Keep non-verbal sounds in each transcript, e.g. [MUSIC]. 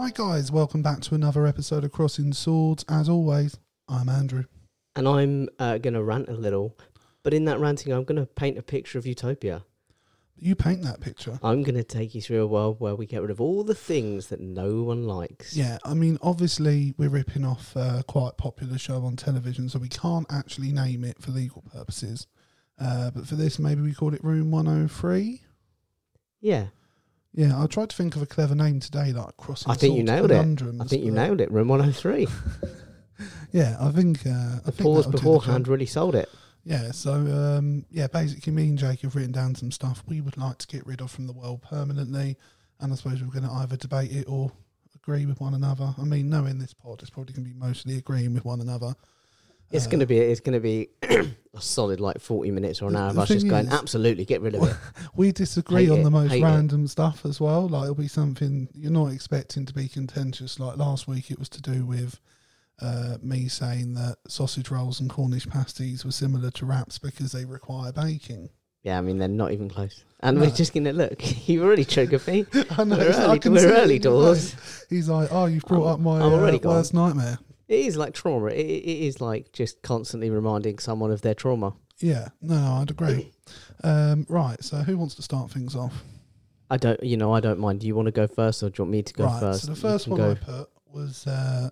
Right, guys, welcome back to another episode of Crossing Swords. As always, I'm Andrew. And I'm uh, going to rant a little, but in that ranting, I'm going to paint a picture of utopia. You paint that picture. I'm going to take you through a world where we get rid of all the things that no one likes. Yeah, I mean, obviously, we're ripping off a quite popular show on television, so we can't actually name it for legal purposes. Uh, but for this, maybe we called it Room 103. Yeah. Yeah, I tried to think of a clever name today, like Crossing I think you nailed it. I think you nailed it. Room 103. [LAUGHS] Yeah, I think. Uh, I The think pause that'll the beforehand really sold it. Yeah, so um, yeah, basically, me and Jake have written down some stuff we would like to get rid of from the world permanently, and I suppose we're going to either debate it or agree with one another. I mean, knowing this pod, it's probably going to be mostly agreeing with one another. It's Uh, going to be it's to be [CLEARS THROAT] a solid like 40 minutes or an hour of us just thing going absolutely get rid of it. [LAUGHS] We disagree Hate on it, the most hate it. random stuff as well. Like it'll be something you're not expecting to be contentious. Like last week, it was to do with uh, me saying that sausage rolls and Cornish pasties were similar to wraps because they require baking. Yeah, I mean they're not even close. And No. we're just going to look. [LAUGHS] You've already triggered me. [LAUGHS] I know. We're early, we're early doors. He's like, "Oh, you've brought I'm- up my uh, worst nightmare." It is like trauma. It, it is like just constantly reminding someone of their trauma. Yeah, no, no, I'd agree. Um, right, so who wants to start things off? I don't, you know, I don't mind. Do you want to go first, or do you want me to go right, first? so the first one go. I put was uh,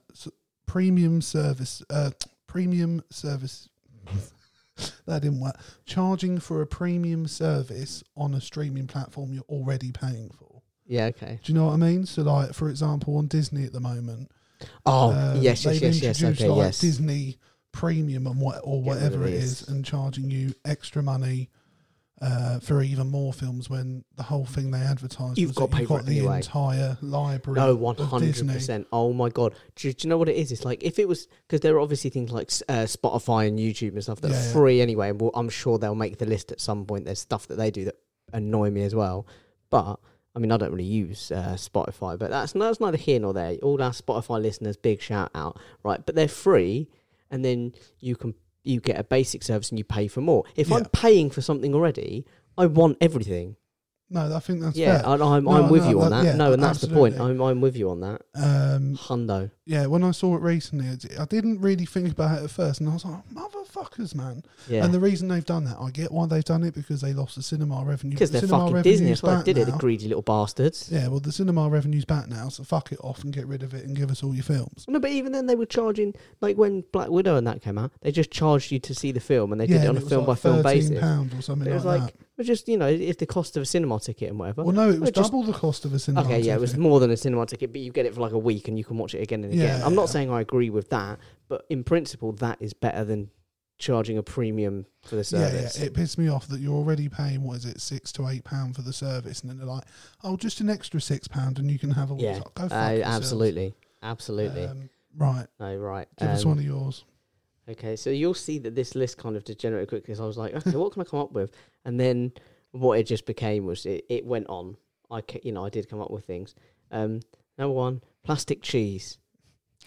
premium service, uh, premium service. [LAUGHS] that didn't work. Charging for a premium service on a streaming platform you're already paying for. Yeah, okay. Do you know what I mean? So, like, for example, on Disney at the moment, Oh, um, yes, yes, yes, yes. Okay, like yes. Disney Premium and what or whatever it is, and charging you extra money uh, for even more films when the whole thing they advertised You've was got you've for got the anyway. entire library. No, one hundred percent. Oh my god! Do, you- do you know what it is? It's like if it was because there are obviously things like uh, Spotify and YouTube and stuff that Yeah, are yeah. free anyway. And we'll, I'm sure they'll make the list at some point. There's stuff that they do that annoy me as well. But I mean, I don't really use uh, Spotify, but that's that's neither here nor there. All our Spotify listeners, big shout out, right? But they're free, and then you can you get a basic service and you pay for more. If I'm paying for something already, I want everything. No, I think that's yeah, fair. and I'm No, I'm with no, you on that- that. yeah, no, and that's the point. I'm I'm with you on that. Um, Hundo. yeah, when I saw it recently, I didn't really think about it at first, and I was like, "Motherfuckers, man!" Yeah. And the reason they've done that, I get why they've done it because they lost the cinema revenue. Because they're the cinema fucking Disney. That's why back they did it, the greedy little bastards. Yeah, well, the cinema revenue's back now, so fuck it off and get rid of it and give us all your films. No, but even then they were charging, like when Black Widow and that came out, they just charged you to see the film and they yeah, did it on a film by film basis. pound or something It was like, like, just, you know, it's the cost of a cinema ticket and whatever. Well, no, it was just- double the cost of a cinema. okay, yeah, it was more than a cinema ticket, but you get it for like a week and you can watch it again and again. I'm yeah. not saying I agree with that, but in principle, that is better than charging a premium for the Yeah, service. yeah, yeah. it pissed me off that you're already paying what is it, six to eight pound for the service, and then they're like, "Oh, just an extra six pound, and you can have all." Yeah. Like, Go fuck Uh, absolutely. Absolutely. Um, right, no, right. give us Um, one of yours. Okay, so you'll see that this list kind of degenerated quickly. So I was like, okay, what can I come up with? And then what it just became was it, it went on. I, you know, I did come up with things. Um, number one, plastic cheese.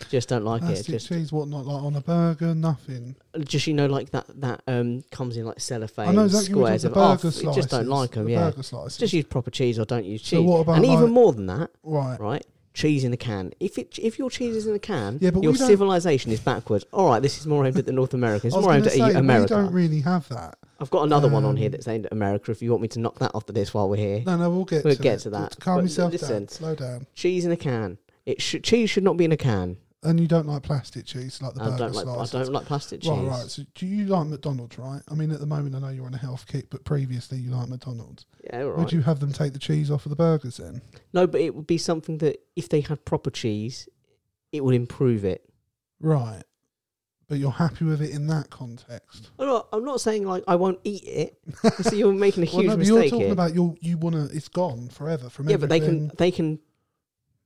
Just don't like Plastic it. Just, cheese, what not like on a burger? Nothing. just you know, like that. That um comes in like cellophane I know exactly squares of. burger Oh, slices. just don't like them. the Yeah, just use proper cheese or don't use cheese. So what about and even more than that, right. right? Cheese in a can. If it if your cheese is in a can, Yeah, but your civilization is backwards. All right, this is more aimed at the North Americans. I was More aimed to at say America. we don't really have that. I've got another one on here Um, that's aimed at America. If you want me to knock that off the list while we're here, No, no, we'll get We'll to get it. to that. Calm But yourself listen. down. Slow down. cheese in a can. It should cheese should not be in a can. And you don't like plastic cheese, like the I burger don't like slices. I don't like plastic cheese. Right, right. So do you like McDonald's, right? I mean, at the moment, I know you're on a health kick, but previously you like McDonald's. Yeah, all right. Would you have them take the cheese off of the burgers then? No, but it would be something that if they had proper cheese, it would improve it. Right. But you're happy with it in that context. I'm not, I'm not saying like I won't eat it. [LAUGHS] so you're making a well, huge no, but you're mistake talking here. about you. You want to. It's gone forever from yeah, but they can they can.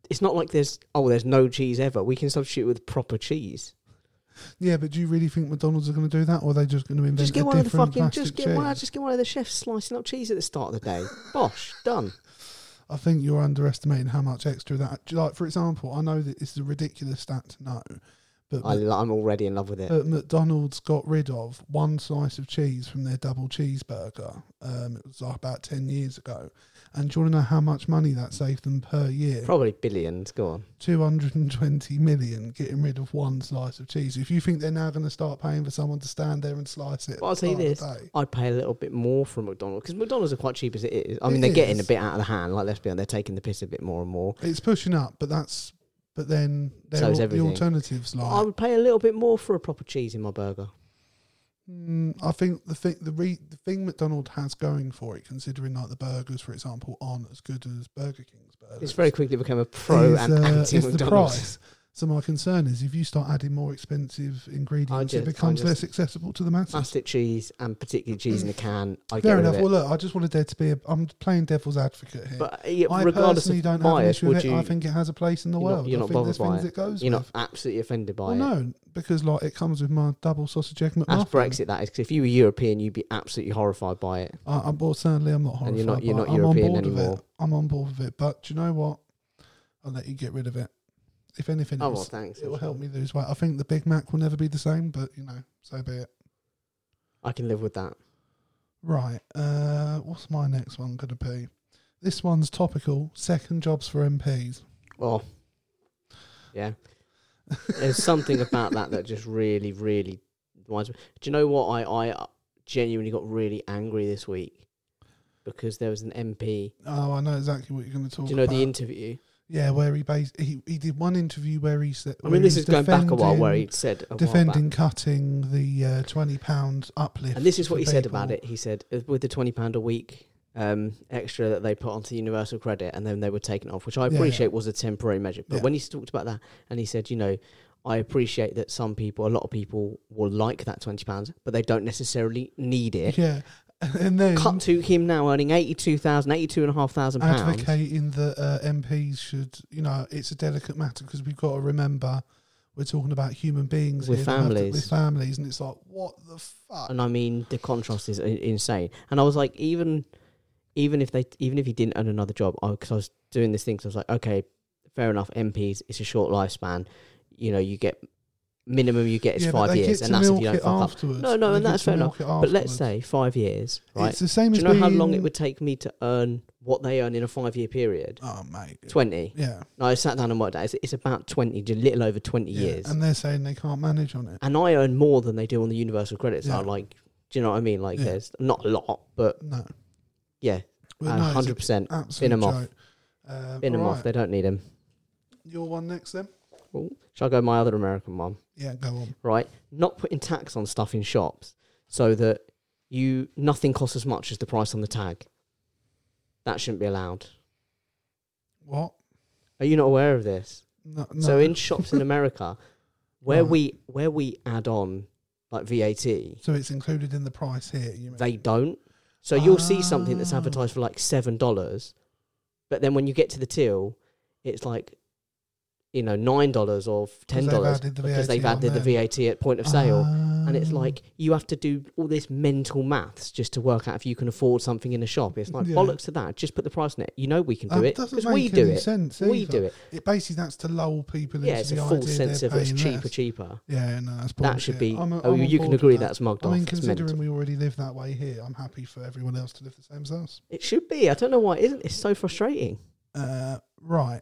It's not like there's oh there's no cheese ever. We can substitute with proper cheese. Yeah, but do you really think McDonald's are going to do that, or are they just going to invent Just get one of the fucking just get cheese? one just get one of the chefs slicing up cheese at the start of the day. [LAUGHS] Bosh, done. I think you're underestimating how much extra that. Like for example, I know that this is a ridiculous stat to know, But, I, I'm already in love with it. but McDonald's got rid of one slice of cheese from their double cheeseburger. Um, it was like about 10 years ago. And do you want to know how much money that saved them per year? Probably billions. Go on. 220 million getting rid of one slice of cheese. If you think they're now going to start paying for someone to stand there and slice it, Well, I'll at the tell you start of the day- I'd pay a little bit more for McDonald's because McDonald's are quite cheap as it is. I It mean, they're getting a bit out of the hand. Like let's be honest, they're taking the piss a bit more and more. it's pushing up, but that's. But then there So are is the alternatives like I would pay a little bit more for a proper cheese in my burger. Mm, I think the thing the re, the thing McDonald has going for it, considering like the burgers, for example, aren't as good as Burger King's burgers. It's very quickly become a pro is, and uh, anti McDonald's. So my concern is if you start adding more expensive ingredients, just- it becomes less accessible to the masses. Plastic cheese and particularly cheese in a can. I Fair enough. Well, look, I just wanted there to be. A, I'm playing devil's advocate here. but yeah, I regardless personally don't have an issue with it. you? I think it has a place in the you're not- world. you're I not bothered by it. it goes you're with. not absolutely offended by well, it. no, because like it comes with my double sausage egg That's Brexit. That is because if you were European, you'd be absolutely horrified by it. I, I'm well, certainly I'm not horrified. And you're not- you're not European on board with anymore. it. I'm on board with it. But do you know what? I'll let you get rid of it. If anything, Oh it will, well, thanks. it will help me lose weight. I think the Big Mac will never be the same, but you know, so be it. I can live with that. Right. Uh, what's my next one going to be? This one's topical. Second jobs for MPs. Well, yeah. There's something about that that just really, really reminds me. Do you know what? I, I genuinely got really angry this week because there was an MP. Oh, I know exactly what you're going to talk Do you know about. the interview? Yeah, where he based he he did one interview where he said. I mean, this is going back a while where he said defending cutting the uh, twenty pound uplift. And this is what he said about it. He said uh, with the twenty pound a week um, extra that they put onto universal credit, and then they were taken off, which I Yeah, appreciate yeah. was a temporary measure. But Yeah. when he talked about that, and he said, you know, I appreciate that some people, a lot of people, will like that twenty pounds, but they don't necessarily need it. Yeah, [LAUGHS] and then Cut to him now earning eighty-two thousand, eighty-two and a half thousand pounds. advocating that uh, MPs should, you know, it's a delicate matter because we've got to remember we're talking about human beings With here have to- families. with families, and it's like, what the fuck? And I mean, the contrast is i- insane. And I was like, even, even if they, even if he didn't earn another job, because I was doing this thing, so I was like, okay, fair enough. MPs, it's a short lifespan. You know, you get minimum you get is yeah, five years, and that's if you don't fuck up. afterwards. No, no, They and that's fair enough. But let's say five years, right? It's the same Do as you know how long it would take me to earn what they earn in a five-year period? Oh, mate. Twenty. Yeah. No, I sat down and worked out. It's, it's about twenty, a little over twenty yeah. years. And they're saying they can't manage on it. and I earn more than they do on the universal credit Yeah. side. Like, do you know what I mean? Like, Yeah. there's not a lot, but No. yeah, Well, no, it's hundred percent. bin 'em off. Um, Bin them alright. off. They don't need them. Your one next then? Shall I go my other American one? Yeah, go on. Right, not putting tax on stuff in shops so that you nothing costs as much as the price on the tag. That shouldn't be allowed. What? Are you not aware of this? No, no. So in shops in [LAUGHS] America, where Right. we where we add on like VAT, So it's included in the price here. You mean? they don't. So you'll see something that's Ah. advertised for like seven dollars, but then when you get to the till, it's like, you know, nine dollars or ten they've dollars added the because VAT they've added the. VAT at point of sale. and it's Ah. like you have to do all this mental maths just to work out if you can afford something in a shop. It's like Yeah. bollocks to that. Just put the price on it. You know we can do That it because we do any it. sense We either. do it. It basically that's to lull people Yeah, into it's a the false idea sense of it's cheaper, less. cheaper. Yeah, no, that's That should be. I'm a- oh, I'm on you can agree that. that's mugged I off. mean, It's considering we already live that way here, I'm happy for everyone else to live the same as us. It should be. I don't know why it isn't. It? It's so frustrating. Uh, right.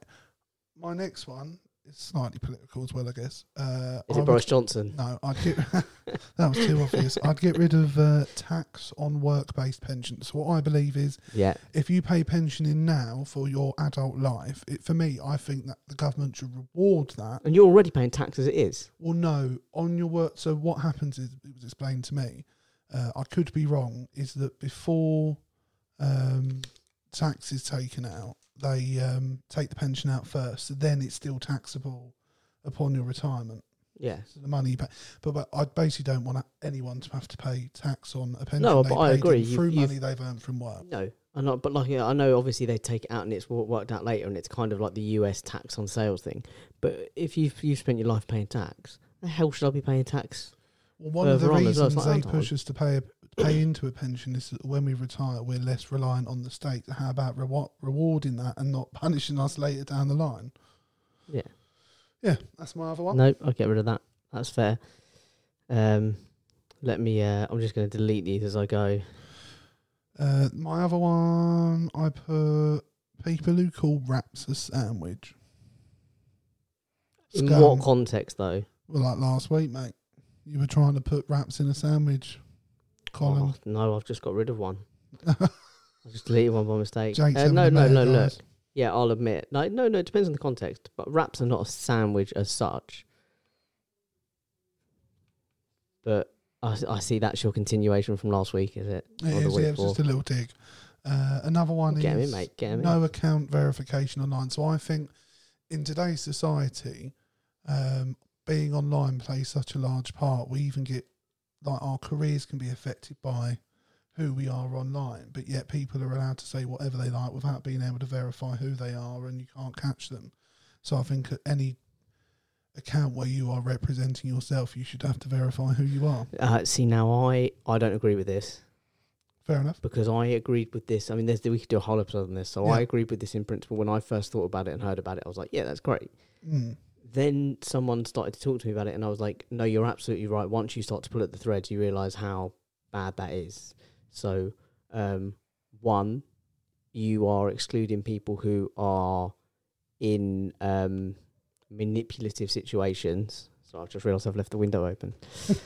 My next one slightly political as well, I guess. Uh, Is I it would- Boris Johnson? No, I'd get [LAUGHS] that was too obvious. I'd get rid of uh, tax on work-based pensions. So what I believe is, Yeah. if you pay pension in now for your adult life, it, for me, I think that the government should reward that. And you're already paying tax as it is. Well, no, on your work. So what happens is, it was explained to me. Uh, I could be wrong. Is that before um, tax is taken out, they um, take the pension out first. Then it's still taxable upon your retirement. Yeah. So the money you pay. But, but I basically don't want anyone to have to pay tax on a pension. No, but I agree. You've- Through you've- money they've earned from work. No. I know, but like I know, obviously they take it out and it's worked out later, and it's kind of like the US tax on sales thing. But if you've you've spent your life paying tax, the hell should I be paying tax? Well, one of the as well, reasons like, they push us to pay a, pay into a pension is that when we retire, we're less reliant on the state. How about reward, rewarding that and not punishing us later down the line? Yeah. Yeah, that's my other one. No, I'll get rid of that. That's fair. Um, let me. Uh, I'm just going to delete these as I go. Uh, my other one, I put people who call wraps a sandwich. In what context, though? Well, like last week, mate. You were trying to put wraps in a sandwich. Colin. Oh, no, I've just got rid of one. [LAUGHS] I just deleted one by mistake. Uh, no, no, no. Look, yeah, I'll admit. No, no, no. It depends on the context. But wraps are not a sandwich as such. But I, I see that's your continuation from last week, is it? It is, yeah, it's just a little dig. Uh, another one Get is in, mate, get 'em in. no account verification online. So I think in today's society, um, being online plays such a large part. We even get like our careers can be affected by who we are online, but yet people are allowed to say whatever they like without being able to verify who they are, and you can't catch them. So I think any account where you are representing yourself, you should have to verify who you are. Uh, see, now I, I don't agree with this. Fair enough. because I agreed with this. I mean, there's, we could do a whole episode on this. So Yeah. I agreed with this in principle when I first thought about it and heard about it. I was like, yeah, that's great. Mm. Then someone started to talk to me about it, and I was like, no, you're absolutely right. Once you start to pull at the threads, you realize how bad that is. So, um, one, you are excluding people who are in um, manipulative situations. So I've just realised I've left the window open.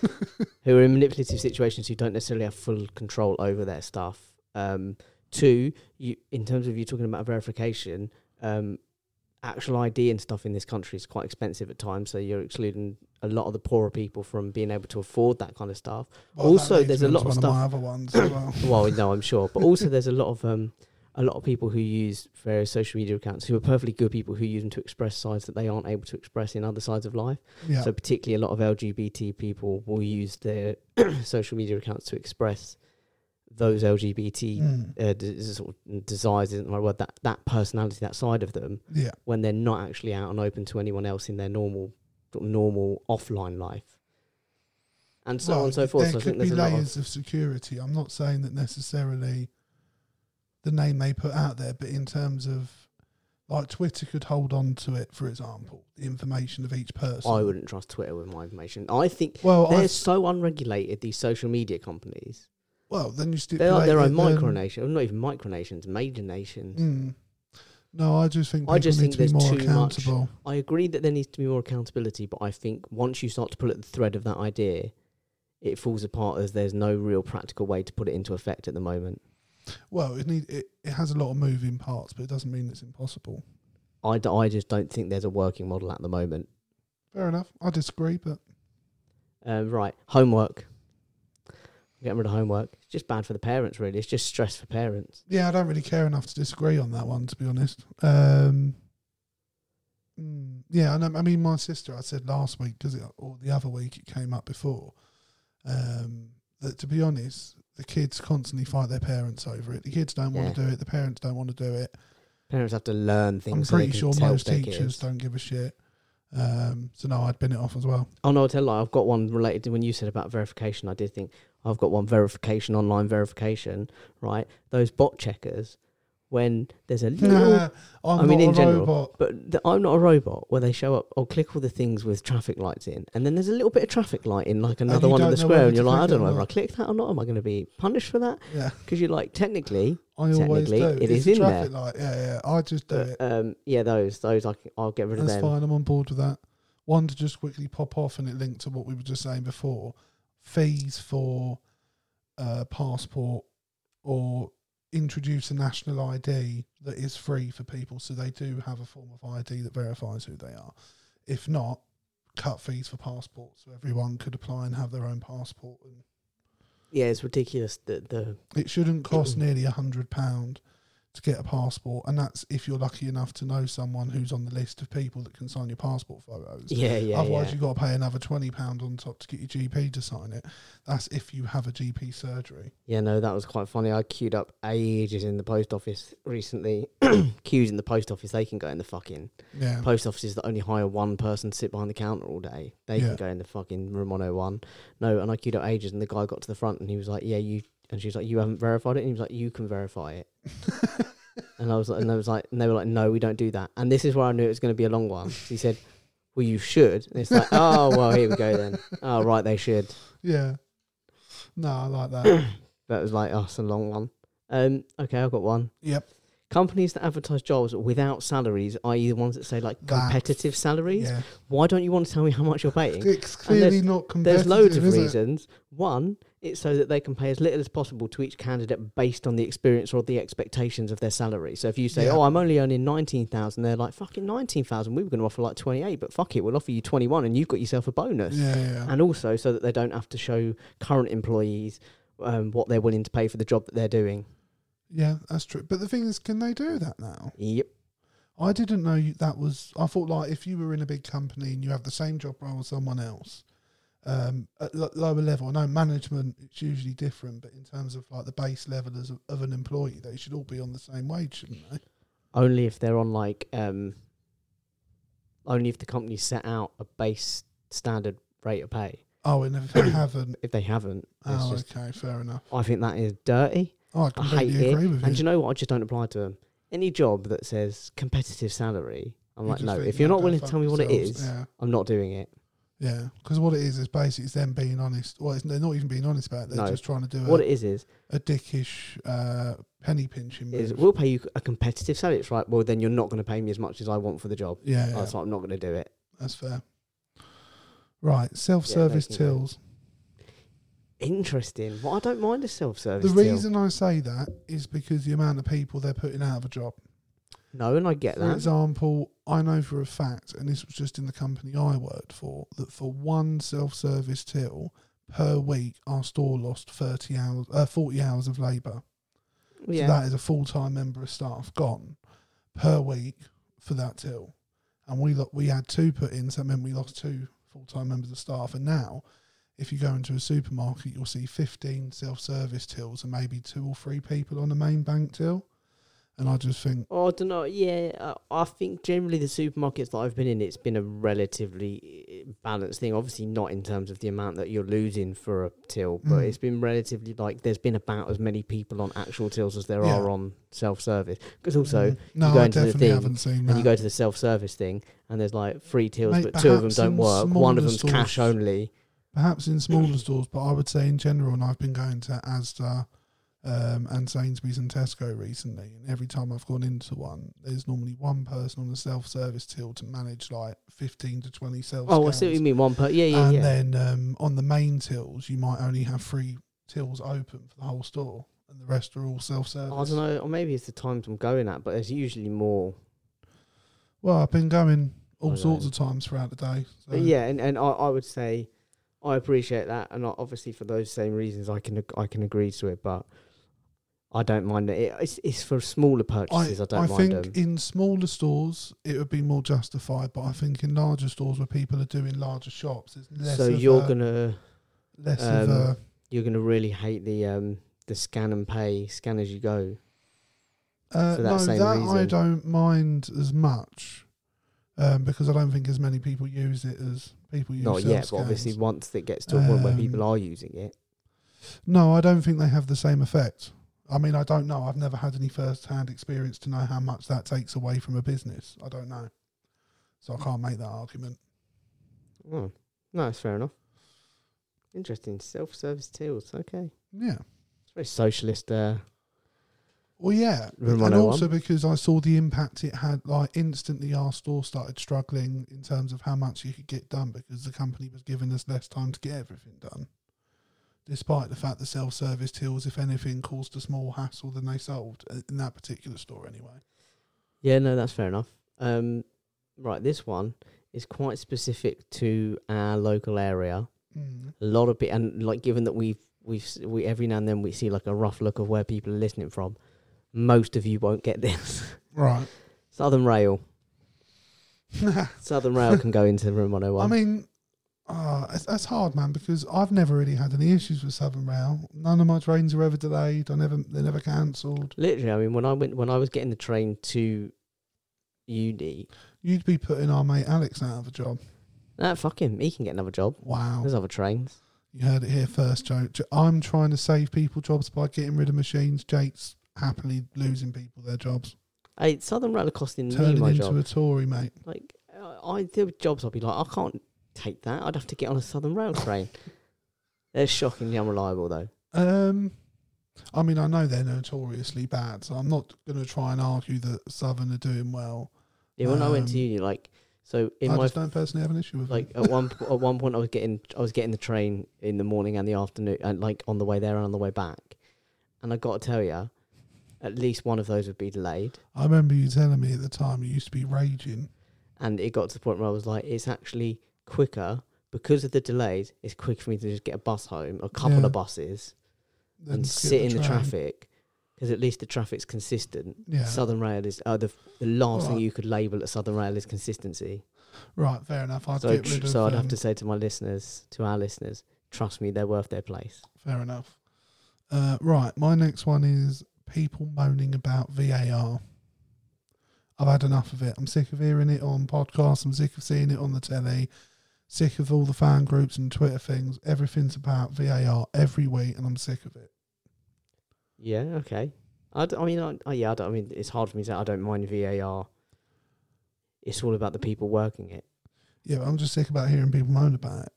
[LAUGHS] who are in manipulative situations who don't necessarily have full control over their stuff. Um, two, you in terms of you talking about verification, um, actual ID and stuff in this country is quite expensive at times. So you're excluding a lot of the poorer people from being able to afford that kind of stuff. Well, Also, there's a lot of stuff- my other ones as well. [COUGHS] Well, no, I'm sure, but also there's a lot of um, a lot of people who use various social media accounts who are perfectly good people who use them to express sides that they aren't able to express in other sides of life. Yeah. So particularly a lot of LGBT people will use their [COUGHS] social media accounts to express those LGBT Mm. uh, d- sort of desires isn't right word that that personality that side of them Yeah. when they're not actually out and open to anyone else in their normal sort of normal offline life and so on and so forth. There So I could think there's be a lot of layers of security. I'm not saying that necessarily the name they put out there, but in terms of like Twitter could hold on to it, for example, the information of each person. I wouldn't trust Twitter with my information. I think Well, they're I, so unregulated. These social media companies, well, then you still. they're like their own micronation, or not even micronations, major nations. Mm. No, I just think I just think there's more too much. I agree that there needs to be more accountability, but I think once you start to pull at the thread of that idea, it falls apart as there's no real practical way to put it into effect at the moment. Well, it need it, it has a lot of moving parts, but it doesn't mean it's impossible. I, d- I just don't think there's a working model at the moment. Fair enough. I disagree, but Um, right, homework. Getting rid of homework. It's just bad for the parents, really. It's just stress for parents. yeah, I don't really care enough to disagree on that one, to be honest. Um, mm, yeah, I, know, I mean, my sister, I said last week, because or the other week it came up before, um, that to be honest, the kids constantly fight their parents over it. The kids don't want Yeah. to do it. The parents don't want to do it. Parents have to learn things. I'm pretty sure most teachers don't give a shit. Um, so no, I'd bin it off as well. Oh no, I'll tell you, I've got one related to when you said about verification. I did think I've got one verification, online verification, right? Those bot checkers, when there's a little I'm I mean, in a general, robot. But I'm not a robot where they show up. I'll click all the things with traffic lights in, and then there's a little bit of traffic light in, like another one in the square, and you're like, I don't know whether I click that or not. Am I going to be punished for that? Yeah, Because you're like, technically, I always Technically, do. it it's is in there. light. Yeah, yeah. I just do but, it. um, yeah, those, those, I c- I'll get rid of That's them. fine. I'm on board with that. One to just quickly pop off, and it linked to what we were just saying before: fees for uh, passport or introduce a national ID that is free for people, so they do have a form of ID that verifies who they are. If not, cut fees for passports, so everyone could apply and have their own passport. And Yeah, it's ridiculous that the it shouldn't cost [CLEARS THROAT] nearly a hundred pound to get a passport, and that's if you're lucky enough to know someone who's on the list of people that can sign your passport photos. yeah, yeah, Otherwise, yeah. you've got to pay another twenty pound on top to get your GP to sign it. That's if you have a GP surgery. Yeah, no, that was quite funny. I queued up ages in the post office recently. [CLEARS THROAT] Queues in the post office, they can go in the fucking Yeah, post offices that only hire one person to sit behind the counter all day. They Yeah. can go in the fucking room 101. No, and I queued up ages, and the guy got to the front, and he was like, "Yeah, you." And she was like, "You haven't verified it." And he was like, "You can verify it." [LAUGHS] and I was like, and I was like, and they were like, "No, we don't do that." And this is where I knew it was going to be a long one. He said, well, you should. And it's like, oh, well, here we go then. Oh, right, they should. Yeah. No, I like that. [COUGHS] That was like, oh, it's a long one. Um, okay, I've got one. yep. Companies that advertise jobs without salaries, i.e., the ones that say like That- competitive salaries. Yeah. Why don't you want to tell me how much you're paying? It's clearly there's- not competitive. There's loads of is it? reasons. One, it's so that they can pay as little as possible to each candidate based on the experience or the expectations of their salary. So if you say, Yeah. "Oh, I'm only earning nineteen thousand, they're like, "Fucking nineteen thousand. We were going to offer like twenty eight, but fuck it, we'll offer you twenty one, and you've got yourself a bonus." Yeah, yeah. And also, so that they don't have to show current employees um, what they're willing to pay for the job that they're doing. yeah, that's true. But the thing is, can they do that now? Yep. I didn't know that was. I thought like if you were in a big company and you have the same job role as someone else, um, at lo- lower level. I know management it's usually different, but in terms of like the base level as of, of an employee, they should all be on the same wage, shouldn't they? Only if they're on like, um, only if the company set out a base standard rate of pay. Oh, and if they [COUGHS] haven't, If they haven't, oh, just, okay, fair enough. I think that is dirty. Oh, I I hate completely it. agree with And you. you know what? I just don't apply to them. Any job that says competitive salary, I'm You like, no. If you're not willing to tell me what it is, yeah, I'm not doing it. Yeah, because what it is is basically it's them being honest. Well, it's, they're not even being honest about it. They're No. just trying to do it. What a, it is is a dickish uh, penny pinching. is move. we'll pay you a competitive salary. It's right. Well, then you're not going to pay me as much as I want for the job. yeah, yeah, so I'm not going to do it. that's fair. Right, self-service tills. Interesting. Well, I don't mind a self-service. The reason I say that is because the amount of people they're putting out of a job. No, and I get For that. For example, I know for a fact, and this was just in the company I worked for, that for one self-service till per week, our store lost thirty hours, uh, forty hours of labour. yeah. So that is a full-time member of staff gone per week for that till, and we lo- we had two put in, so that meant we lost two full-time members of staff. And now, if you go into a supermarket, you'll see fifteen self-service tills and maybe two or three people on the main bank till. And I just think, Oh, I don't know. Yeah, uh, I think generally the supermarkets that I've been in, it's been a relatively uh, balanced thing. Obviously, not in terms of the amount that you're losing for a till, but Mm. it's been relatively like there's been about as many people on actual tills as there Yeah. are on self-service. Because also, mm, no, go I into the thing haven't seen and that. you go to the self-service thing, and there's like three tills, Mate, but two of them don't work. One of them's cash only. Perhaps in smaller stores, but I would say in general, and I've been going to Asda um, and Sainsbury's and Tesco recently, and every time I've gone into one, there's normally one person on the self-service till to manage like fifteen to twenty self. Oh, I see what you mean. One per yeah, yeah, and yeah. then um, on the main tills, you might only have three tills open for the whole store, and the rest are all self-service. I don't know, or maybe it's the times I'm going at, but there's usually more. Well, I've been going all sorts know. of times throughout the day. So. Yeah, and, and I, I would say I appreciate that, and obviously for those same reasons, I can I can agree to it, but I don't mind it. It's it's for smaller purchases. I, don't I mind think them. in smaller stores it would be more justified, but I think in larger stores where people are doing larger shops, there's less. So of you're a, gonna less of um, a. you're gonna really hate the um the scan and pay, scan as you go. Uh, that no, that I don't mind as much, um, because I don't think as many people use it as people use. Not yet, but obviously once it gets to a point where people Um, are using it, No, I don't think they have the same effect. I mean, I don't know. I've never had any first-hand experience to know how much that takes away from a business. I don't know, so I can't make that argument. oh, no, that's fair enough. Interesting, self-service tools. Okay, Yeah. it's very socialist. Uh, Well, yeah, and also because I saw the impact it had. Like instantly, our store started struggling in terms of how much you could get done because the company was giving us less time to get everything done. Despite the fact the self-service tills, if anything, caused a small hassle than they solved uh, in that particular store, anyway. Yeah, no, that's fair enough. Um, right, this one is quite specific to our local area. Mm. A lot of people, and like given that we've we've we every now and then we see like a rough look of where people are listening from. Most of you won't get [LAUGHS] this. Right. Southern Rail, [LAUGHS] Southern Rail can go into room one hundred I one. mean, uh, it's, that's hard, man, because I've never really had any issues with Southern Rail. None of my trains are ever delayed. I never, they're never cancelled. Literally, I mean, when I went when I was getting the train to uni, You'd be putting our mate Alex out of a job. nah, fuck him, he can get another job. Wow. There's other trains. You heard it here first, Joe. I'm trying to save people jobs by getting rid of machines. Jake's happily losing people their jobs. Hey, Southern Rail are costing me Turning my into job. a Tory, mate. Like, I there were jobs I'd be like, I can't take that. I'd have to get on a Southern Rail train. They're shockingly unreliable though. Um, I mean, I know they're notoriously bad, so I'm not going to try and argue that Southern are doing well. Yeah, when I went to Um, uni, like so in I my just don't personally have an issue with like at one [LAUGHS] at one point I was getting I was getting the train in the morning and the afternoon and like on the way there and on the way back, and I got to tell you, at least one of those would be delayed. I remember you telling me at the time you used to be raging. and it got to the point where I was like, it's actually quicker because of the delays. It's quick for me to just get a bus home, a couple Yeah. of buses, then and sit in the train. traffic because at least the traffic's consistent. Yeah. Southern Rail is uh, the the last thing Alright. you could label at Southern Rail is consistency. Right, fair enough. I'd so get tr- rid of. so I'd have to say to my listeners, to our listeners, trust me, they're worth their place. Fair enough. Uh, right, my next one is people moaning about VAR. I've had enough of it. I'm sick of hearing it on podcasts. I'm sick of seeing it on the telly. Sick of all the fan groups and Twitter things. Everything's about VAR every week, and I'm sick of it. Yeah, okay. I, d- I mean, I, I, yeah, I, don't, I mean, it's hard for me to say I don't mind VAR. It's all about the people working it. Yeah, but I'm just sick about hearing people moan about it.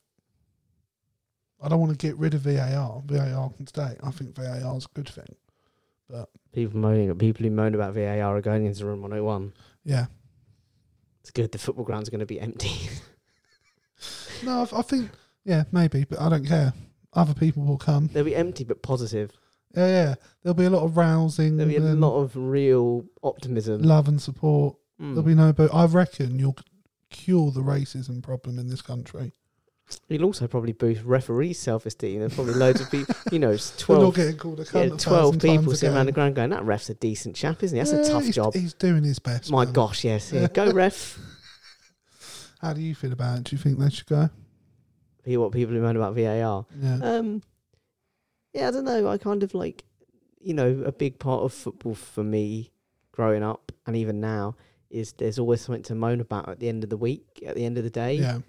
I don't want to get rid of VAR. VAR can stay. I think VAR is a good thing. But People moaning, people who moan about VAR are going into room 101. yeah, It's good. The football ground's are going to be empty. [LAUGHS] no, I, I think yeah, maybe, but I don't care. Other people will come. They'll be empty but positive. Yeah, yeah. There'll be a lot of rousing. There'll be a and lot of real optimism. love and support. Mm. There'll be no. But I reckon you'll cure the racism problem in this country. You'll also probably boost referees' self-esteem. There's probably loads of [LAUGHS] people. You know, it's We're not twelve. getting called a Yeah, cunt a twelve thousand people times sitting around the ground going, "That ref's a decent chap, isn't he? That's a Yeah, tough he's, job." He's doing his best. My man. gosh, yes. Yeah. [LAUGHS] Go ref. How do you feel about it? Do you think they should go? What people who moan about VAR. Yeah. Um, yeah, I don't know. I kind of like, you know, a big part of football for me growing up and even now is there's always something to moan about at the end of the week, at the end of the day. yeah.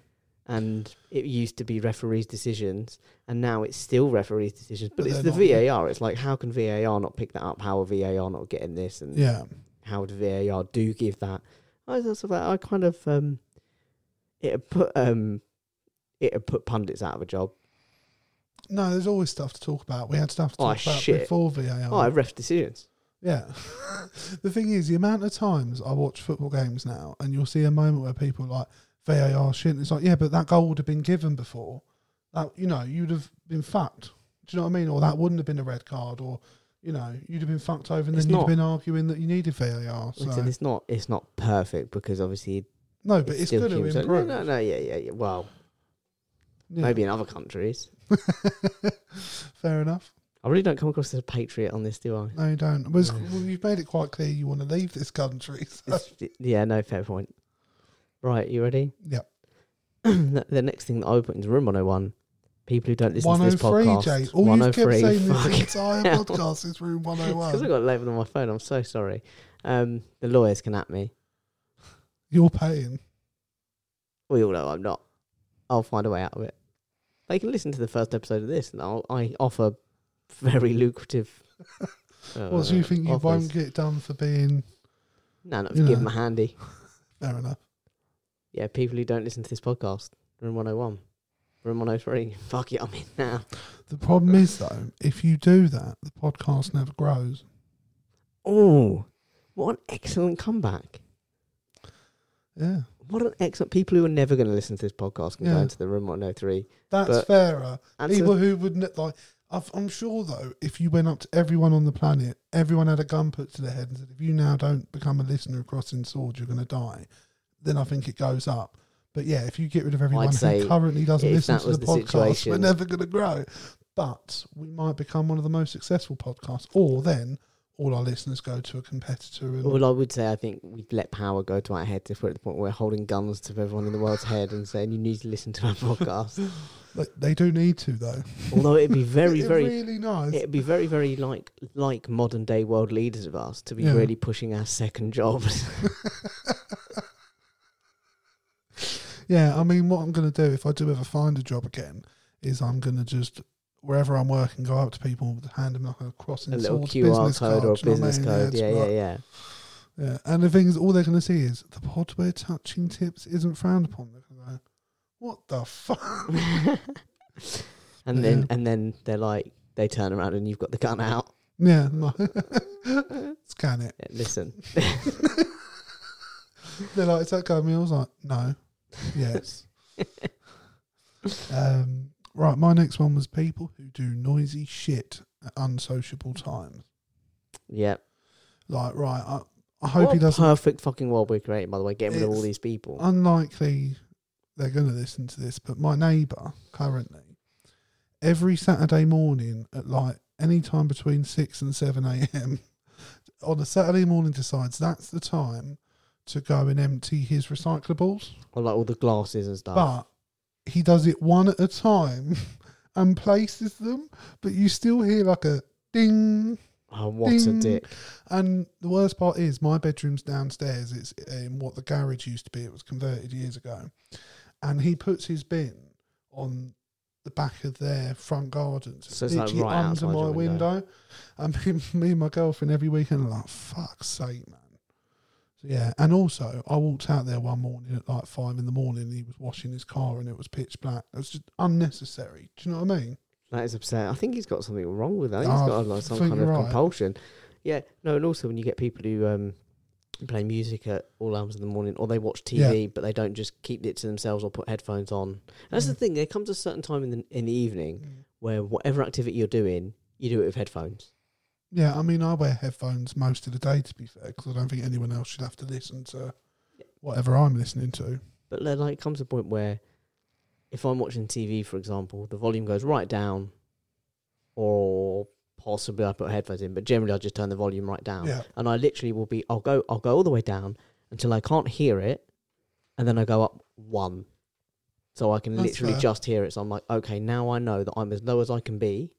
And it used to be referees' decisions, and now it's still referees' decisions. But, But it's the VAR. It's like, how can VAR not pick that up? How are VAR not getting this? And Yeah. how would VAR do give that? I I kind of um, it put um, it put pundits out of a job. No, there's always stuff to talk about. We had stuff to Oh, talk about shit. before VAR. Oh, I ref decisions. Yeah. [LAUGHS] the thing is, the amount of times I watch football games now, and you'll see a moment where people are like VAR shit. And it's like, yeah, but that goal would have been given before. That you know, you'd have been fucked. Do you know what I mean? Or that wouldn't have been a red card, or you know, you'd have been fucked over, and It's then you'd not. have been arguing that you needed VAR. So it's not it's not perfect because obviously no, but it's, still good to improve. No, no, no, yeah, yeah, yeah. Well, Yeah. maybe in other countries. [LAUGHS] [LAUGHS] Fair enough. I really don't come across as a patriot on this, do I? No, you don't. Well, no. well you've made it quite clear you want to leave this country. [LAUGHS] So. Yeah, no, fair point. Right, you ready? Yep. [CLEARS THROAT] the next thing that I put into room 101, people who don't listen to this 103, podcast. Jay. All you've kept saying fuck. this entire hell. podcast is room 101. Because I 101. got it labelled on my phone. I'm so sorry. Um, the lawyers can at me. You're paying. We all know I'm not. I'll find a way out of it. They can listen to the first episode of this, and I'll, I offer very lucrative. [LAUGHS] Uh, Well, so you think you offers. won't get done for being No, not you give know. them a handy. [LAUGHS] fair enough? Yeah, people who don't listen to this podcast. Room 101. Room 103. [LAUGHS] Fuck it, I'm in now. The problem is though, if you do that, the podcast never grows. Oh, what an excellent comeback. Yeah, What an excellent. People who are never going to listen to this podcast can go Yeah. into the Room 103. that's But- fairer. And People who would ne- like, I've, I'm sure though, if you went up to everyone on the planet, everyone had a gun put to their head and said, "If you now don't become a listener of Crossing Swords, you're going to die." Then I think it goes up. But yeah, if you get rid of everyone say who currently doesn't if listen that to was the, the podcast, we're situation- never going to grow. But we might become one of the most successful podcasts, or then all our listeners go to a competitor and Well, I would say I think we'd let power go to our heads if we're at the point where we're holding guns to everyone in the world's head and saying you need to listen to our podcast. [LAUGHS] Like, they do need to though. Although it'd be very, [LAUGHS] It's very, really nice. it'd be very, very like like modern day world leaders of us to be Yeah. really pushing our second jobs. [LAUGHS] yeah, I mean, what I'm going to do if I do ever find a job again is I'm going to just wherever I'm working, go up to people, hand them like a crossing a little swords QR business code card, or a you know what I business mean? code. just Yeah, yeah, yeah. Yeah, and the thing is, all they're going to see is the pod where touching tips isn't frowned upon. They're going what the fuck? [LAUGHS] and Yeah. then and then they're like, they turn around and you've got the gun out. Yeah, no. [LAUGHS] scan it. Yeah, Listen, [LAUGHS] They're like, is that going? I was like, no, yes. um, right, my next one was people who do noisy shit at unsociable times. yeah. Like, right, I, I hope what he doesn't. perfect fucking world we're creating, by the way, getting rid of all these people. Unlikely they're going to listen to this, but my neighbour currently, every Saturday morning at like any time between 6 and 7 a.m., [LAUGHS] on a Saturday morning decides that's the time to go and empty his recyclables. or like all the glasses and stuff. but he does it one at a time [LAUGHS] and places them, but you still hear like a ding. oh, what a ding. dick. And the worst part is, my bedroom's downstairs. It's in what the garage used to be. It was converted years ago, and he puts his bin on the back of their front garden, So it's like right under my window. window. And [LAUGHS] me, me and my girlfriend every weekend are like, "Fuck's sake, man." So yeah, and also I walked out there one morning at like five in the morning. And he was washing his car, and it was pitch black. It was just unnecessary. Do you know what I mean? That is upset. I think he's got something wrong with that. Think Oh, he's got like, some kind of right. compulsion. Yeah, no, and also when you get people who um, play music at all hours of the morning, or they watch TV, but they don't just keep it to themselves or put headphones on. And that's the Mm. thing. There comes a certain time in the in the evening where whatever activity you're doing, you do it with headphones. Yeah, I mean, I wear headphones most of the day, to be fair, because I don't think anyone else should have to listen to whatever I'm listening to. But there like comes a point where, if I'm watching TV, for example, the volume goes right down, or possibly I put headphones in, but generally I just turn the volume right down. Yeah, and I literally will be I'll go I'll go all the way down until I can't hear it, and then I go up one, so I can That's literally fair. just hear it. So I'm like, okay, now I know that I'm as low as I can be,